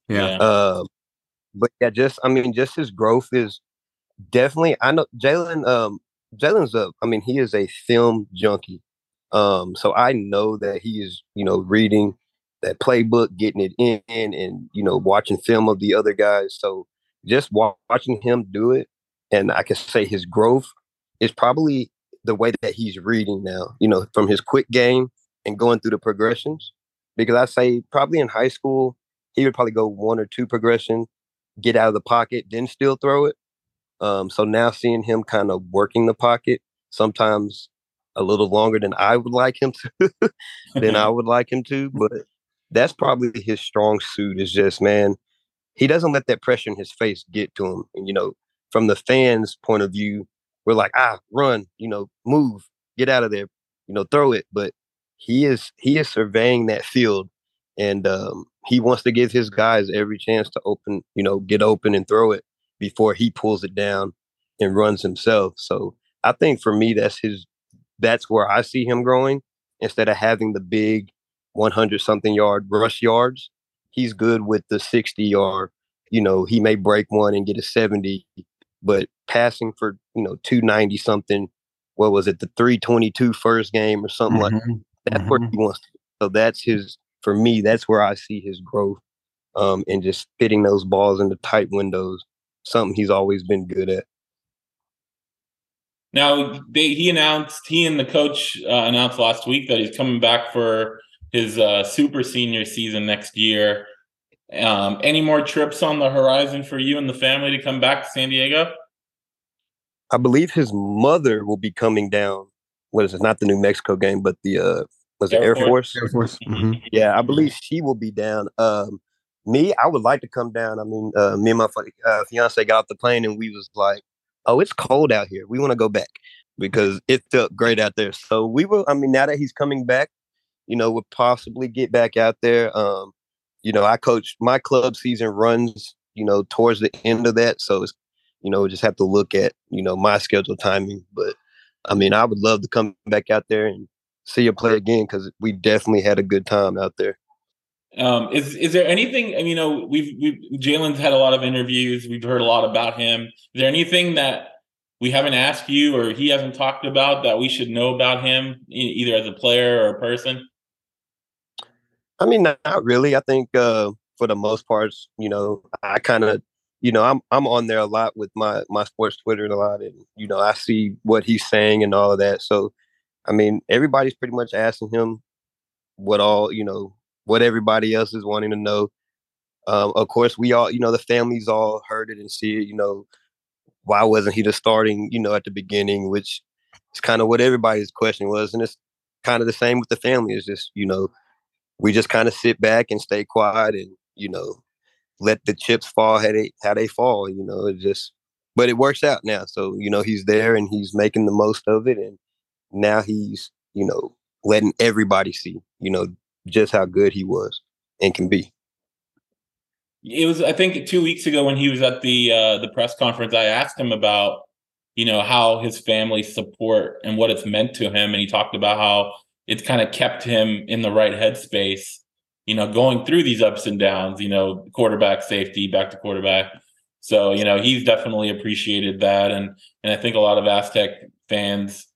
Speaker 2: Yeah.
Speaker 4: Uh, but yeah, just I mean, just his growth is definitely. I know Jalen. Um, Jalen's a. I mean, he is a film junkie. Um, so I know that he is, you know, reading that playbook, getting it in, and you know, watching film of the other guys. So just watching him do it, and I can say his growth is probably the way that he's reading now. You know, from his quick game and going through the progressions. Because I say probably in high school he would probably go one or two progression, get out of the pocket, then still throw it. Um, so now seeing him kind of working the pocket, sometimes a little longer than I would like him to, than I would like him to, but that's probably his strong suit is just man he doesn't let that pressure in his face get to him and you know from the fans point of view we're like ah run you know move get out of there you know, throw it. But he is he is surveying that field, and um, he wants to give his guys every chance to open, you know, get open and throw it before he pulls it down and runs himself. So I think for me, that's his. That's where I see him growing instead of having the big 100 something yard rush yards. He's good with the 60 yard. You know, he may break one and get a 70, but passing for you know 290 something. What was it? The 322 first game or something mm-hmm. like that. That's mm-hmm. where he wants. To. So that's his. For me, that's where I see his growth, um, and just fitting those balls into tight windows. Something he's always been good at.
Speaker 1: Now they, he announced he and the coach uh, announced last week that he's coming back for his uh, super senior season next year. Um, any more trips on the horizon for you and the family to come back to San Diego?
Speaker 4: I believe his mother will be coming down. What is it? Not the New Mexico game, but the uh, was it Air, Air Force?
Speaker 2: Air Force. Mm-hmm.
Speaker 4: Yeah, I believe she will be down. Um, me, I would like to come down. I mean, uh, me and my uh, fiance got off the plane and we was like, "Oh, it's cold out here. We want to go back because it felt great out there." So we will. I mean, now that he's coming back, you know, would possibly get back out there. Um, you know, I coach my club season runs, you know, towards the end of that. So it's, you know, we just have to look at, you know, my schedule timing. But I mean, I would love to come back out there and see you play again because we definitely had a good time out there.
Speaker 1: Um, is is there anything? I mean, you know, we've, we've Jalen's had a lot of interviews. We've heard a lot about him. Is there anything that we haven't asked you or he hasn't talked about that we should know about him, either as a player or a person?
Speaker 4: I mean, not really. I think uh, for the most part, you know, I kind of, you know, I'm I'm on there a lot with my my sports Twitter a lot, and you know, I see what he's saying and all of that. So, I mean, everybody's pretty much asking him what all you know, what everybody else is wanting to know. Um, of course, we all, you know, the families all heard it and see it. You know, why wasn't he the starting? You know, at the beginning, which is kind of what everybody's question was, and it's kind of the same with the family. It's just you know we just kind of sit back and stay quiet and you know let the chips fall how they how they fall you know it just but it works out now so you know he's there and he's making the most of it and now he's you know letting everybody see you know just how good he was and can be
Speaker 1: it was i think two weeks ago when he was at the uh the press conference i asked him about you know how his family support and what it's meant to him and he talked about how it's kind of kept him in the right headspace, you know, going through these ups and downs, you know, quarterback safety, back to quarterback. So, you know, he's definitely appreciated that. And and I think a lot of Aztec fans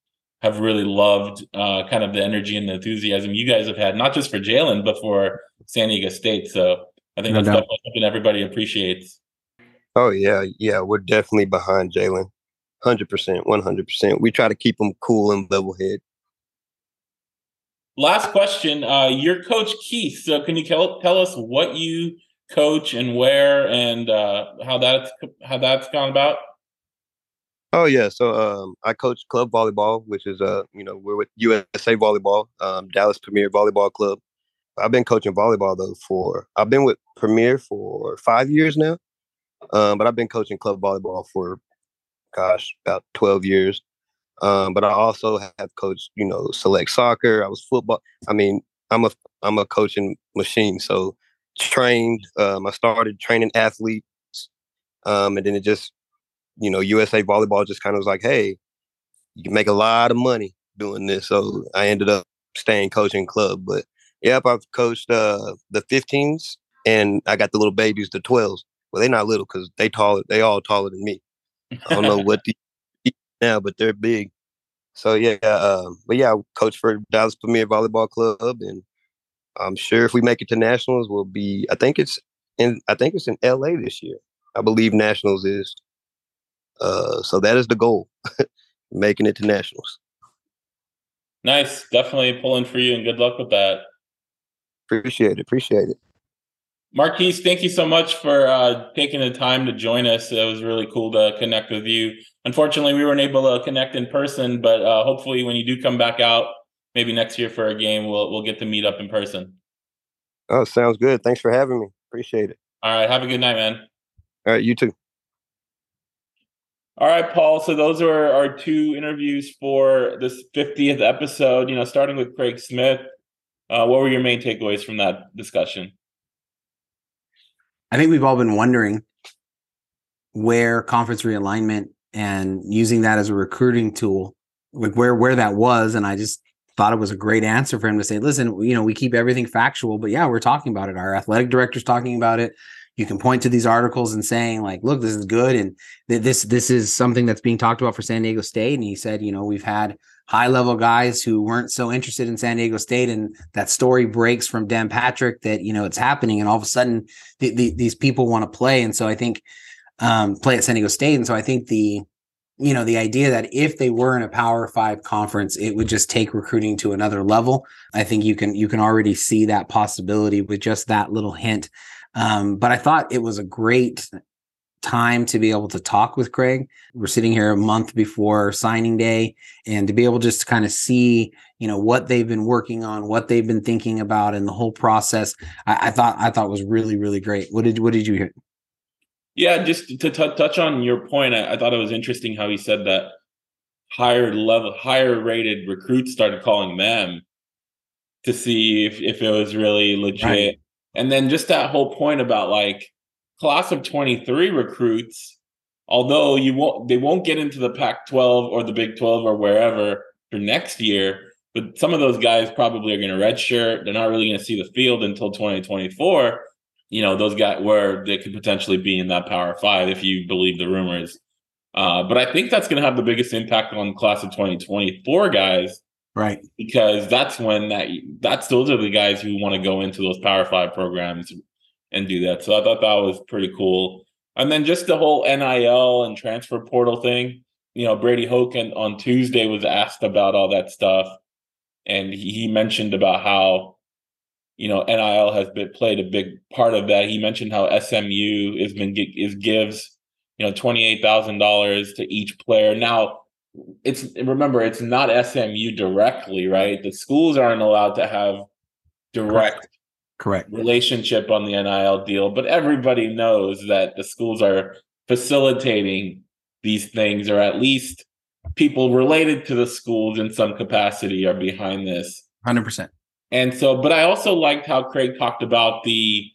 Speaker 1: have really loved uh, kind of the energy and the enthusiasm you guys have had, not just for Jalen, but for San Diego State. So I think no that's doubt. definitely something everybody appreciates.
Speaker 4: Oh yeah, yeah, we're definitely behind Jalen, hundred percent, one hundred percent. We try to keep him cool and level head
Speaker 1: last question. Uh, your coach Quise. So can you tell, tell us what you coach and where and uh, how that's how that's gone about?
Speaker 4: Oh yeah, so um, I coach club volleyball, which is uh you know we're with USA Volleyball, um, Dallas Premier Volleyball Club. I've been coaching volleyball though for I've been with Premier for five years now, um, but I've been coaching club volleyball for gosh about twelve years. Um, but I also have coached, you know, select soccer. I was football. I mean, I'm a I'm a coaching machine. So trained. Um, I started training athletes, um, and then it just, you know, USA Volleyball just kind of was like, hey, you can make a lot of money doing this. So I ended up staying coaching club. But yep, I've coached uh, the 15s, and I got the little babies, the 12s. Well, they're not little because they taller. They all taller than me. I don't know what the now, but they're big. So yeah, uh, but yeah, I coach for Dallas Premier Volleyball Club, and I'm sure if we make it to nationals, we'll be. I think it's in. I think it's in L.A. this year. I believe nationals is. Uh, so that is the goal, making it to nationals.
Speaker 1: Nice, definitely pulling for you, and good luck with that.
Speaker 4: Appreciate it. Appreciate it.
Speaker 1: Marquise, thank you so much for uh, taking the time to join us. It was really cool to connect with you. Unfortunately, we weren't able to connect in person, but uh, hopefully, when you do come back out, maybe next year for a game, we'll we'll get to meet up in person.
Speaker 4: Oh, sounds good. Thanks for having me. Appreciate it.
Speaker 1: All right. Have a good night, man.
Speaker 4: All right. You too.
Speaker 1: All right, Paul. So those are our two interviews for this 50th episode. You know, starting with Craig Smith. Uh, what were your main takeaways from that discussion?
Speaker 2: I think we've all been wondering where conference realignment and using that as a recruiting tool, like where where that was, and I just thought it was a great answer for him to say, "Listen, you know, we keep everything factual, but yeah, we're talking about it. Our athletic director's talking about it. You can point to these articles and saying, like, look, this is good, and th- this this is something that's being talked about for San Diego State." And he said, you know, we've had high level guys who weren't so interested in San Diego State, and that story breaks from Dan Patrick that you know it's happening, and all of a sudden th- th- these people want to play, and so I think um, play at San Diego State, and so I think the you know the idea that if they were in a Power Five conference, it would just take recruiting to another level. I think you can you can already see that possibility with just that little hint. Um, but I thought it was a great time to be able to talk with Craig. We're sitting here a month before signing day and to be able just to kind of see, you know, what they've been working on, what they've been thinking about and the whole process. I, I thought I thought was really, really great. What did what did you hear?
Speaker 1: Yeah, just to t- touch on your point, I, I thought it was interesting how he said that higher level, higher rated recruits started calling them to see if, if it was really legit. Right. And then just that whole point about like class of 23 recruits, although you won't they won't get into the Pac 12 or the Big 12 or wherever for next year, but some of those guys probably are going to redshirt. They're not really going to see the field until 2024 you know, those guys where they could potentially be in that power five if you believe the rumors. Uh, but I think that's going to have the biggest impact on class of 2024 guys.
Speaker 2: Right.
Speaker 1: Because that's when that that's those are the guys who want to go into those power five programs and do that. So I thought that was pretty cool. And then just the whole NIL and transfer portal thing. You know, Brady Hoke and on Tuesday was asked about all that stuff. And he, mentioned about how you know, NIL has been played a big part of that. He mentioned how SMU has been is gives you know twenty eight thousand dollars to each player. Now, it's remember it's not SMU directly, right? The schools aren't allowed to have direct
Speaker 2: correct
Speaker 1: relationship on the NIL deal, but everybody knows that the schools are facilitating these things, or at least people related to the schools in some capacity are behind this.
Speaker 2: Hundred percent.
Speaker 1: And so, but I also liked how Craig talked about the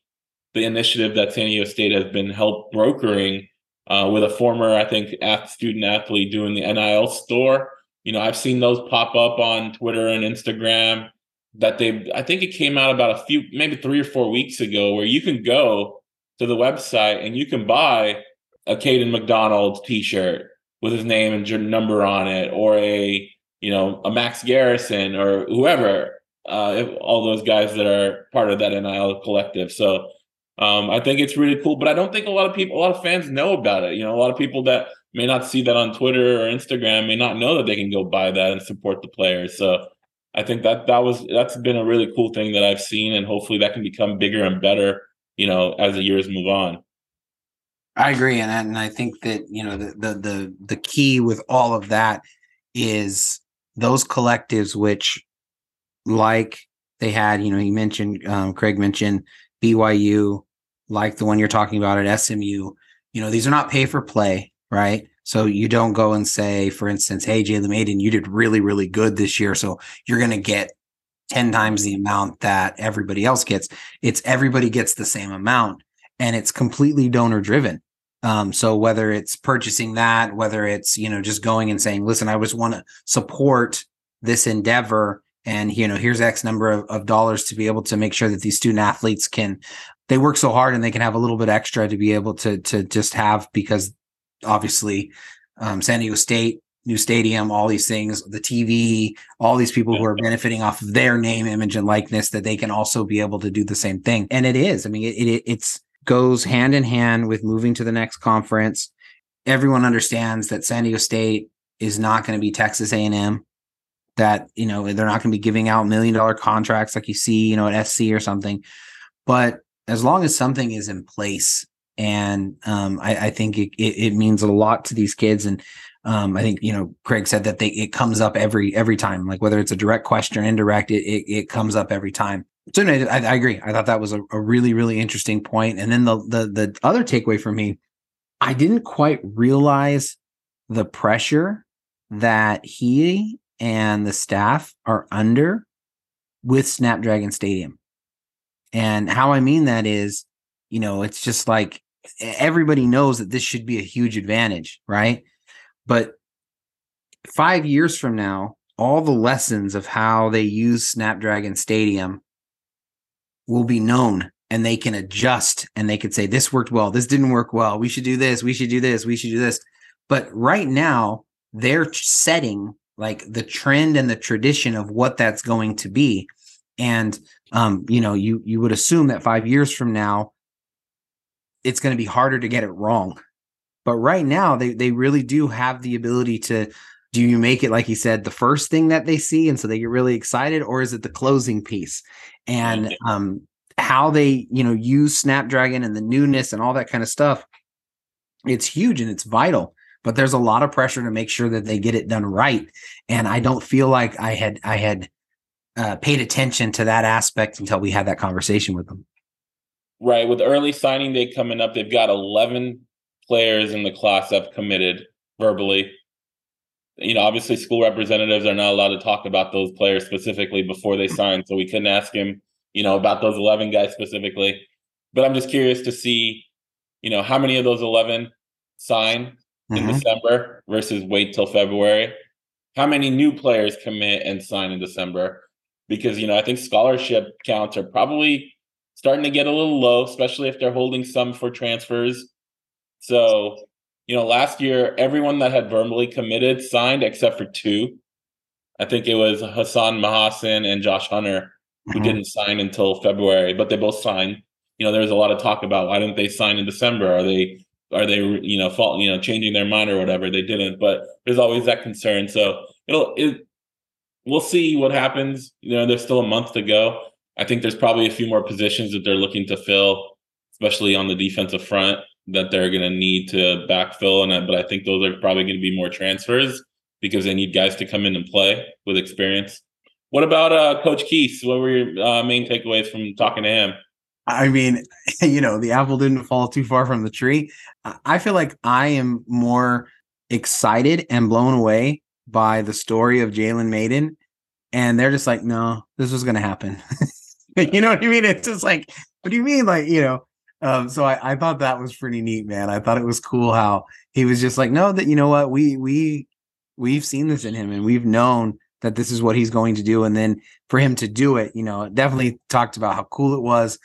Speaker 1: the initiative that San Diego State has been help brokering uh, with a former, I think, student athlete doing the NIL store. You know, I've seen those pop up on Twitter and Instagram. That they, I think it came out about a few, maybe three or four weeks ago, where you can go to the website and you can buy a Caden McDonald T-shirt with his name and your number on it, or a you know a Max Garrison or whoever uh, all those guys that are part of that NIL collective. So um, I think it's really cool, but I don't think a lot of people, a lot of fans know about it. You know, a lot of people that may not see that on Twitter or Instagram may not know that they can go buy that and support the players. So I think that that was that's been a really cool thing that I've seen, and hopefully that can become bigger and better. You know, as the years move on.
Speaker 2: I agree, and and I think that you know the the the the key with all of that is those collectives which like they had, you know, he mentioned, um, Craig mentioned BYU, like the one you're talking about at SMU. You know, these are not pay for play, right? So you don't go and say, for instance, hey, Jalen Mayden, you did really, really good this year. So you're going to get 10 times the amount that everybody else gets. It's everybody gets the same amount and it's completely donor driven. Um, so whether it's purchasing that, whether it's, you know, just going and saying, listen, I just want to support this endeavor and you know here's x number of, of dollars to be able to make sure that these student athletes can they work so hard and they can have a little bit extra to be able to to just have because obviously um, San Diego State new stadium all these things the TV all these people who are benefiting off of their name image and likeness that they can also be able to do the same thing. And it is I mean it, it it's goes hand in hand with moving to the next conference. Everyone understands that San Diego State is not going to be Texas A&M that you know they're not going to be giving out million dollar contracts like you see you know at SC or something. But as long as something is in place, and um, I, I, think it, it, it means a lot to these kids. And um, I think you know Craig said that they it comes up every every time, like whether it's a direct question or indirect, it it, it comes up every time. So I, I, agree. I thought that was a, a really really interesting point. And then the the the other takeaway for me, I didn't quite realize the pressure that he and the staff are under with Snapdragon Stadium. And how I mean that is, you know, it's just like everybody knows that this should be a huge advantage, right? But five years from now, all the lessons of how they use Snapdragon Stadium will be known and they can adjust and they can say, this worked well, this didn't work well, we should do this, we should do this, we should do this. But right now, they're setting like the trend and the tradition of what that's going to be. And um, you know, you you would assume that five years from now, it's going to be harder to get it wrong. But right now, they they really do have the ability to. Do you make it like he said, the first thing that they see, and so they get really excited, or is it the closing piece? And um, how they you know use Snapdragon and the newness and all that kind of stuff, it's huge and it's vital but there's a lot of pressure to make sure that they get it done right. And I don't feel like I had I had uh, paid attention to that aspect until we had that conversation with them.
Speaker 1: Right. With early signing day coming up, they've got 11 players in the class up committed verbally. You know, obviously, school representatives are not allowed to talk about those players specifically before they sign. So we couldn't ask him, you know, about those 11 guys specifically. But I'm just curious to see, you know, how many of those 11 sign mm-hmm. in December versus wait till February? How many new players commit and sign in December? Because you know, I think scholarship counts are probably starting to get a little low, especially if they're holding some for transfers. So, you know, last year everyone that had verbally committed signed except for two. I think it was Hassan Mahasin and Josh Hunter who mm-hmm. didn't sign until February, but they both signed. You know, there was a lot of talk about why didn't they sign in December? Are they are they you know fault you know changing their mind or whatever? They didn't but there's always that concern. So it'll it we'll see what happens. You know there's still a month to go. I think there's probably a few more positions that they're looking to fill especially on the defensive front that they're going to need to backfill and but i think those are probably going to be more transfers because they need guys to come in and play with experience. What about uh, coach Quise what were your uh, main takeaways from talking to him
Speaker 2: I mean, you know, the apple didn't fall too far from the tree. I feel like I am more excited and blown away by the story of Jalen Mayden. And they're just like, no, this was going to happen. you know what I mean? It's just like, what do you mean? Like, you know, um, so I, I thought that was pretty neat, man. I thought it was cool how he was just like, no, that, you know what, we, we, we've seen this in him and we've known that this is what he's going to do. And then for him to do it, you know, definitely talked about how cool it was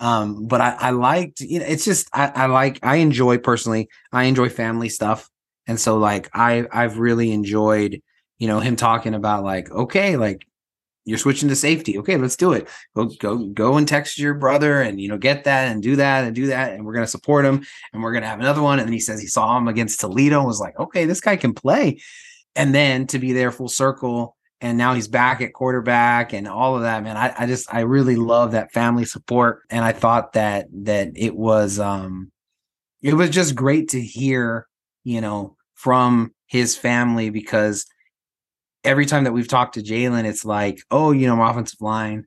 Speaker 2: um, but I, I liked, you know, it's just I, I like I enjoy personally, I enjoy family stuff. And so like I I've really enjoyed, you know, him talking about like, okay, like you're switching to safety. Okay, let's do it. Go go go and text your brother and you know get that and do that and do that and we're gonna support him and we're gonna have another one. And then he says he saw him against Toledo and was like, okay, this guy can play. And then to be there full circle and now he's back at quarterback and all of that man. I, I just i really love that family support. And i thought that that it was um it was just great to hear you know from his family because every time that we've talked to jalen it's like oh you know my offensive line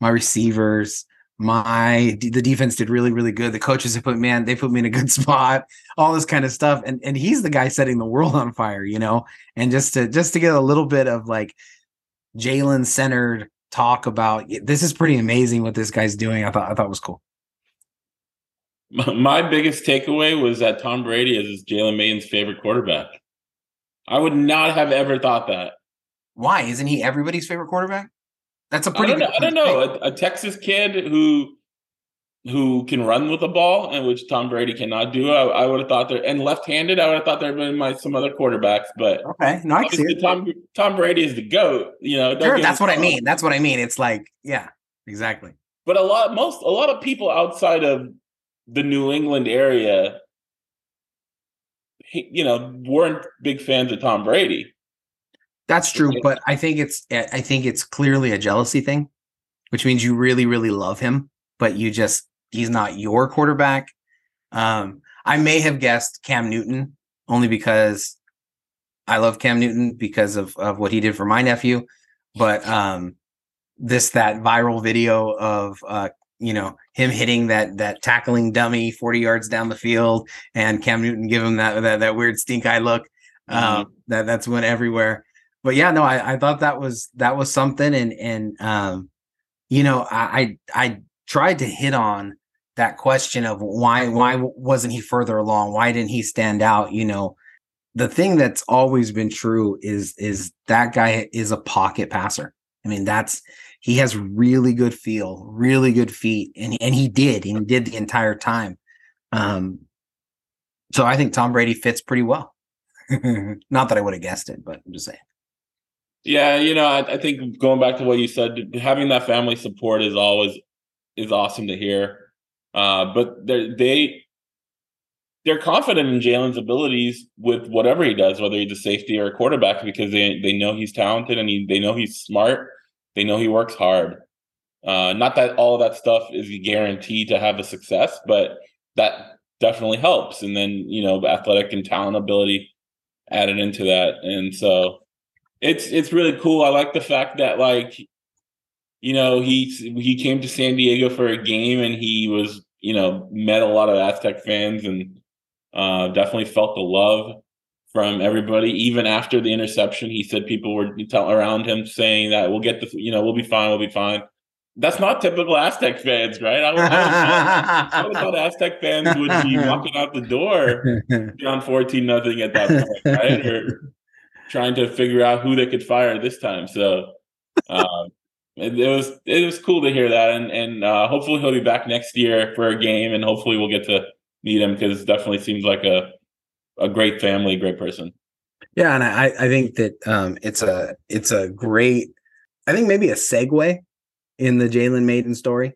Speaker 2: my receivers my the defense did really really good. The coaches have put man they put me in a good spot all this kind of stuff and and he's the guy setting the world on fire you know? And just to just to get a little bit of like jalen centered talk about this is pretty amazing what this guy's doing. I thought i thought was cool.
Speaker 1: My biggest takeaway was that tom brady is jalen mayden's favorite quarterback. I would not have ever thought that.
Speaker 2: Why? Isn't he everybody's favorite quarterback that's a pretty.
Speaker 1: I don't know. I don't know. A, a, Texas kid who who can run with the ball, and which Tom Brady cannot do. I, I would have thought there and left-handed. I would have thought there had been my some other quarterbacks, but
Speaker 2: okay, no, I see it.
Speaker 1: Tom Tom Brady is the goat. You know,
Speaker 2: sure, that's what I mean. That's what I mean. It's like, yeah, exactly.
Speaker 1: But a lot, most, a lot of people outside of the New England area, you know, weren't big fans of Tom Brady.
Speaker 2: That's true, but I think it's I think it's clearly a jealousy thing, which means you really really love him, but you just he's not your quarterback. Um, I may have guessed Cam Newton only because I love Cam Newton because of of what he did for my nephew, but um, this that viral video of uh, you know him hitting that that tackling dummy 40 yards down the field and Cam Newton give him that that, that weird stink eye look Um, mm-hmm. that that's went everywhere. But yeah, no, I, I thought that was that was something, and and um, you know, I I, I tried to hit on that question of why why wasn't he further along? Why didn't he stand out? You know, the thing that's always been true is is that guy is a pocket passer. I mean, that's he has really good feel, really good feet, and and he did, and he did the entire time. Um, so I think Tom Brady fits pretty well. Not that I would have guessed it, but I'm just saying.
Speaker 1: Yeah, you know, I, I, think going back to what you said, having that family support is always is awesome to hear. Uh, but they're, they they're confident in Jalen's abilities with whatever he does, whether he's a safety or a quarterback, because they they know he's talented and he, they know he's smart. They know he works hard. Uh, not that all of that stuff is guaranteed to have a success, but that definitely helps. And then you know, athletic and talent ability added into that, and so it's it's really cool. I like the fact that like you know he he came to San Diego for a game and he was you know met a lot of Aztec fans and uh, definitely felt the love from everybody. Even after the interception, he said people were around him saying that we'll get the, you know, we'll be fine, we'll be fine. That's not typical Aztec fans, right? I, I, I thought Aztec fans would be walking out the door down 14 nothing at that point, right? Or trying to figure out who they could fire this time. So um, it, it, was it was cool to hear that, and and uh, hopefully he'll be back next year for a game, and hopefully we'll get to meet him because definitely seems like a a great family, great person.
Speaker 2: Yeah, and I I think that um, it's a it's a great I think maybe a segue in the Jalen Mayden story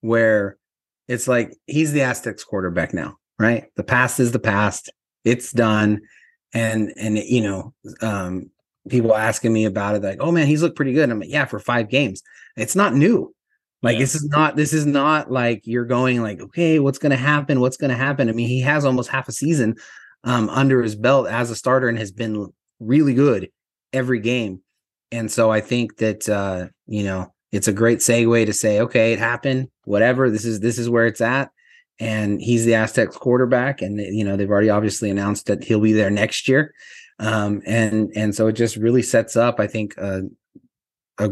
Speaker 2: where it's like he's the Aztecs quarterback now, right? The past is the past. It's done. And and you know, um, people asking me about it, like, oh man, he's looked pretty good. I'm like, yeah, for five games. It's not new. Like yeah. this is not this is not like you're going like, okay, what's gonna happen? What's gonna happen? I mean, he has almost half a season um, under his belt as a starter and has been really good every game. And so I think that uh, you know, it's a great segue to say, okay, it happened, whatever. This is this is where it's at. And he's the Aztecs quarterback, and you know they've already obviously announced that he'll be there next year, um, and and so it just really sets up, I think, a, a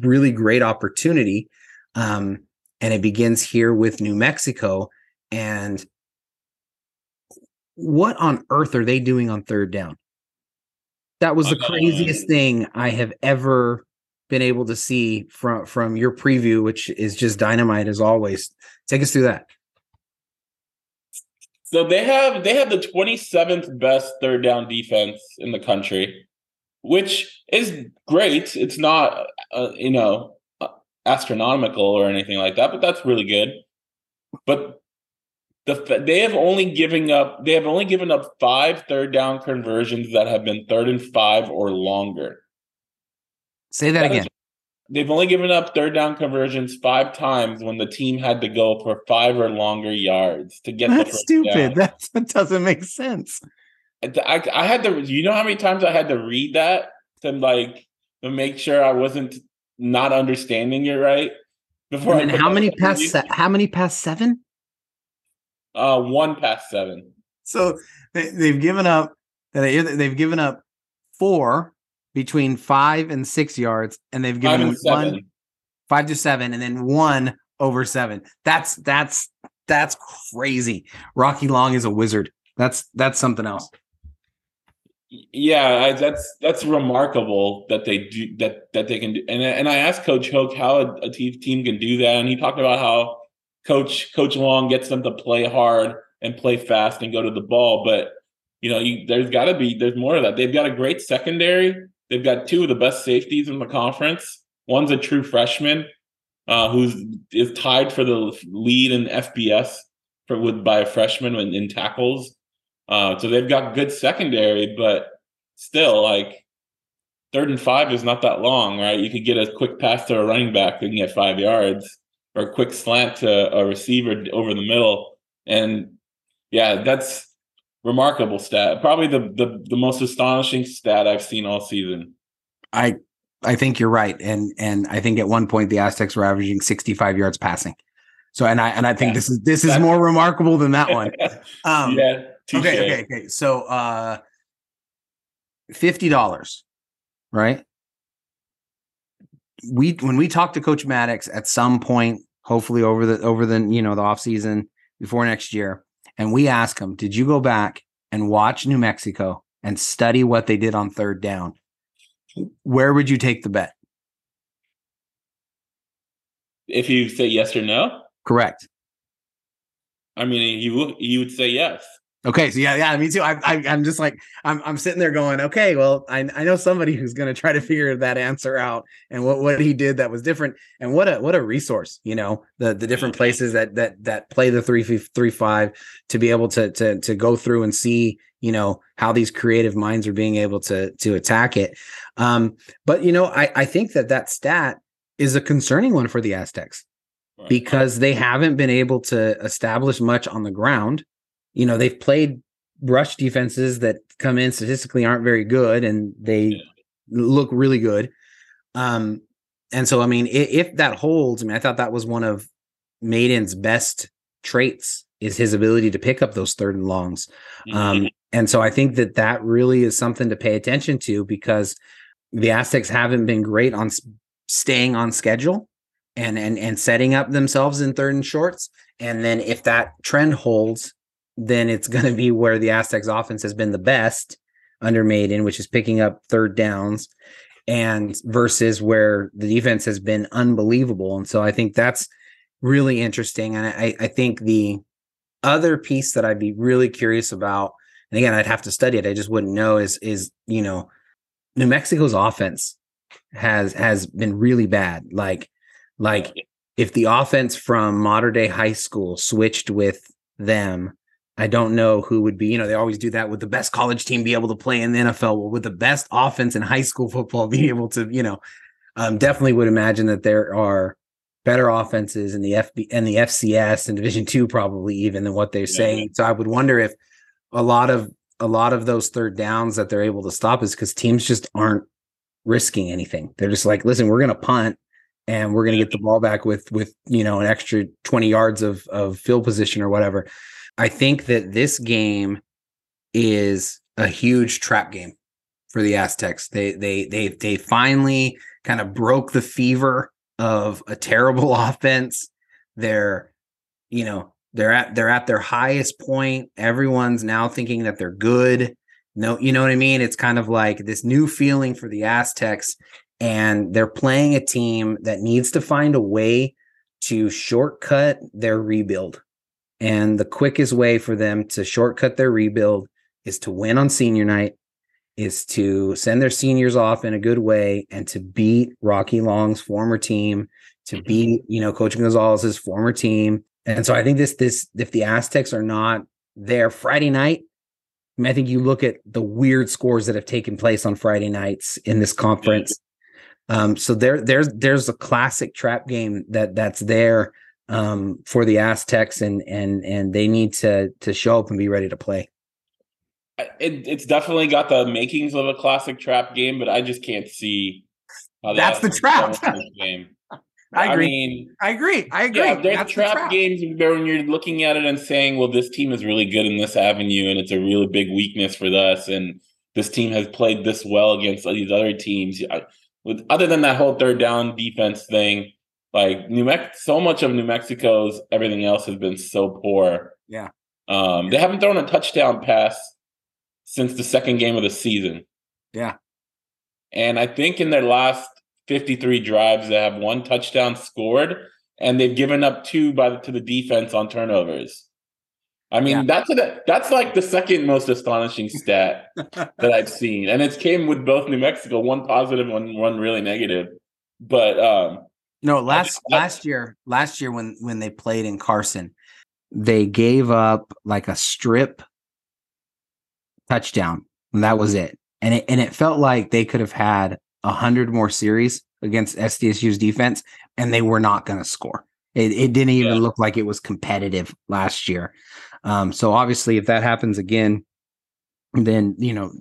Speaker 2: really great opportunity um, and it begins here with New Mexico. And what on earth are they doing on third down? That was the craziest thing I have ever been able to see from from your preview, which is just dynamite as always. Take us through that.
Speaker 1: So they have they have the 27th best third down defense in the country, which is great. It's not uh, you know astronomical or anything like that, but that's really good. But the they have only given up they have only given up five third down conversions that have been third and five or longer.
Speaker 2: Say that, that again. Is,
Speaker 1: they've only given up third down conversions five times when the team had to go for five or longer yards to get.
Speaker 2: That's stupid. That's, that doesn't make sense.
Speaker 1: I, I had to. You know how many times I had to read that to like to make sure I wasn't not understanding it right.
Speaker 2: Before and how many past se- how many past seven?
Speaker 1: Uh, one past seven.
Speaker 2: So they, they've given up. They've given up four between five and six yards, and they've given one five to seven, and then one over seven. That's that's that's crazy. Rocky Long is a wizard. That's that's something else
Speaker 1: yeah, that's that's remarkable that they do that that they can do. And and I asked Coach Hoke how a, a team can do that, and he talked about how Coach Coach Long gets them to play hard and play fast and go to the ball. But you know, you, there's got to be there's more of that. They've got a great secondary. They've got two of the best safeties in the conference. One's a true freshman uh, who's is tied for the lead in FBS for with by a freshman in, in tackles. Uh, so they've got good secondary, but still, like third and five is not that long, right? You could get a quick pass to a running back and get five yards, or a quick slant to a receiver over the middle, and yeah, that's remarkable stat. Probably the the, the most astonishing stat I've seen all season.
Speaker 2: I I think you're right, and and I think at one point the Aztecs were averaging 65 yards passing. So and I and I think yeah. this is this is more remarkable than that one. Um, yeah. Okay, okay, okay. So uh fifty dollars, right? We when we talk to Coach Mattix at some point, hopefully over the over the you know the off season before next year, and we ask them, "Did you go back and watch New Mexico and study what they did on third down?" Where would you take the bet?
Speaker 1: If you say yes or no,
Speaker 2: correct.
Speaker 1: I mean, you you would say yes.
Speaker 2: Okay, so yeah, yeah, me too. I, I, am just like, I'm, I'm sitting there going, okay, well, I, I know somebody who's going to try to figure that answer out, and what, what he did that was different, and what a, what a resource, you know, the, the different places that, that, that play the three, three, five to be able to, to, to go through and see, you know, how these creative minds are being able to, to attack it. Um, but you know, I, I think that that stat is a concerning one for the Aztecs because they haven't been able to establish much on the ground you know, they've played rush defenses that come in statistically aren't very good and they yeah. look really good. Um, and so, I mean, if, if, that holds, I mean, I thought that was one of Mayden's best traits is his ability to pick up those third and longs. Um, mm-hmm. Um, and so I think that that really is something to pay attention to because the Aztecs haven't been great on staying on schedule and and and setting up themselves in third and shorts. And then if that trend holds, then it's going to be where the Aztecs offense has been the best under Mayden, which is picking up third downs, and versus where the defense has been unbelievable. And so I think that's really interesting. And I, I think the other piece that I'd be really curious about, and again, I'd have to study it. I just wouldn't know is is you know, New Mexico's offense has has been really bad. Like like if the offense from modern day high school switched with them I don't know who would be. You know, they always do that with the best college team be able to play in the NFL. Well, with the best offense in high school football, be able to, you know, um, definitely would imagine that there are better offenses in the FB and the FCS and Division two, probably even than what they're yeah. saying. So I would wonder if a lot of a lot of those third downs that they're able to stop is because teams just aren't risking anything. They're just like, listen, we're going to punt and we're going to get the ball back with with you know an extra 20 yards of of field position or whatever I think that this game is a huge trap game for the Aztecs. They they they they finally kind of broke the fever of a terrible offense. They're, you know, they're at they're at their highest point. Everyone's now thinking that they're good. No, you know what I mean? It's kind of like this new feeling for the Aztecs and they're playing a team that needs to find a way to shortcut their rebuild. And the quickest way for them to shortcut their rebuild is to win on senior night, is to send their seniors off in a good way and to beat Rocky Long's former team, to mm-hmm. beat, you know, Coach Gonzalez's former team. And so I think this, this, if the Aztecs are not there Friday night, I, mean, I think you look at the weird scores that have taken place on Friday nights in this conference. Um, so there, there's there's a classic trap game that that's there um, for the Aztecs, and and and they need to to show up and be ready to play.
Speaker 1: It, it's definitely got the makings of a classic trap game, but I just can't see
Speaker 2: how that's the trap game. I agree. I, mean, I agree. I agree. Yeah,
Speaker 1: there's That's trap, the trap games where when you're looking at it and saying, "Well, this team is really good in this avenue, and it's a really big weakness for us," and this team has played this well against these other teams. With other than that whole third down defense thing, like New Mexico, so much of New Mexico's everything else has been so poor.
Speaker 2: Yeah.
Speaker 1: Um, they haven't thrown a touchdown pass since the second game of the season.
Speaker 2: Yeah.
Speaker 1: And I think in their last 53 drives, they have one touchdown scored, and they've given up two by the, to the defense on turnovers. I mean, yeah. that's a, that's like the second most astonishing stat that I've seen, and it came with both New Mexico, one positive, one one really negative. But um,
Speaker 2: no, last last year, last year when when they played in Carson, they gave up like a strip touchdown, and that was it. And it and it felt like they could have had a hundred more series against SDSU's defense, and they were not going to score. It, it didn't even yeah. look like it was competitive last year. Um, so obviously, if that happens again, then you know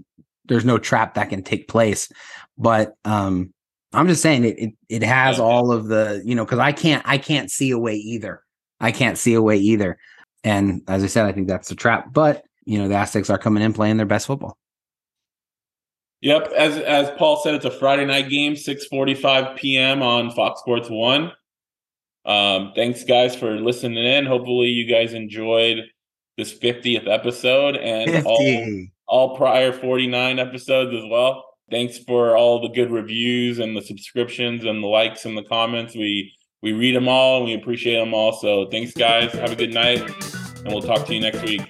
Speaker 2: there's no trap that can take place. But um, I'm just saying it it, it has all of the, you know, because I can't I can't see a way either. I can't see a way either. And as I said, I think that's the trap. But you know, the Aztecs are coming in playing their best football.
Speaker 1: Yep, as as Paul said, it's a Friday night game, six forty five p.m. on Fox Sports One. Um, thanks, guys, for listening in. Hopefully, you guys enjoyed this fiftieth episode and 50. all all prior forty nine episodes as well. Thanks for all the good reviews and the subscriptions and the likes and the comments. We we read them all and we appreciate them all. So thanks, guys. Have a good night, and we'll talk to you next week.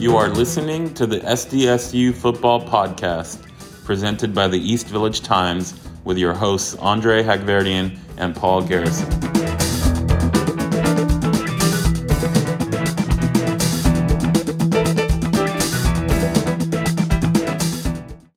Speaker 1: You are listening to the SDSU Football Podcast, presented by the East Village Times, with your hosts Andre Hagverdian and Paul Garrison.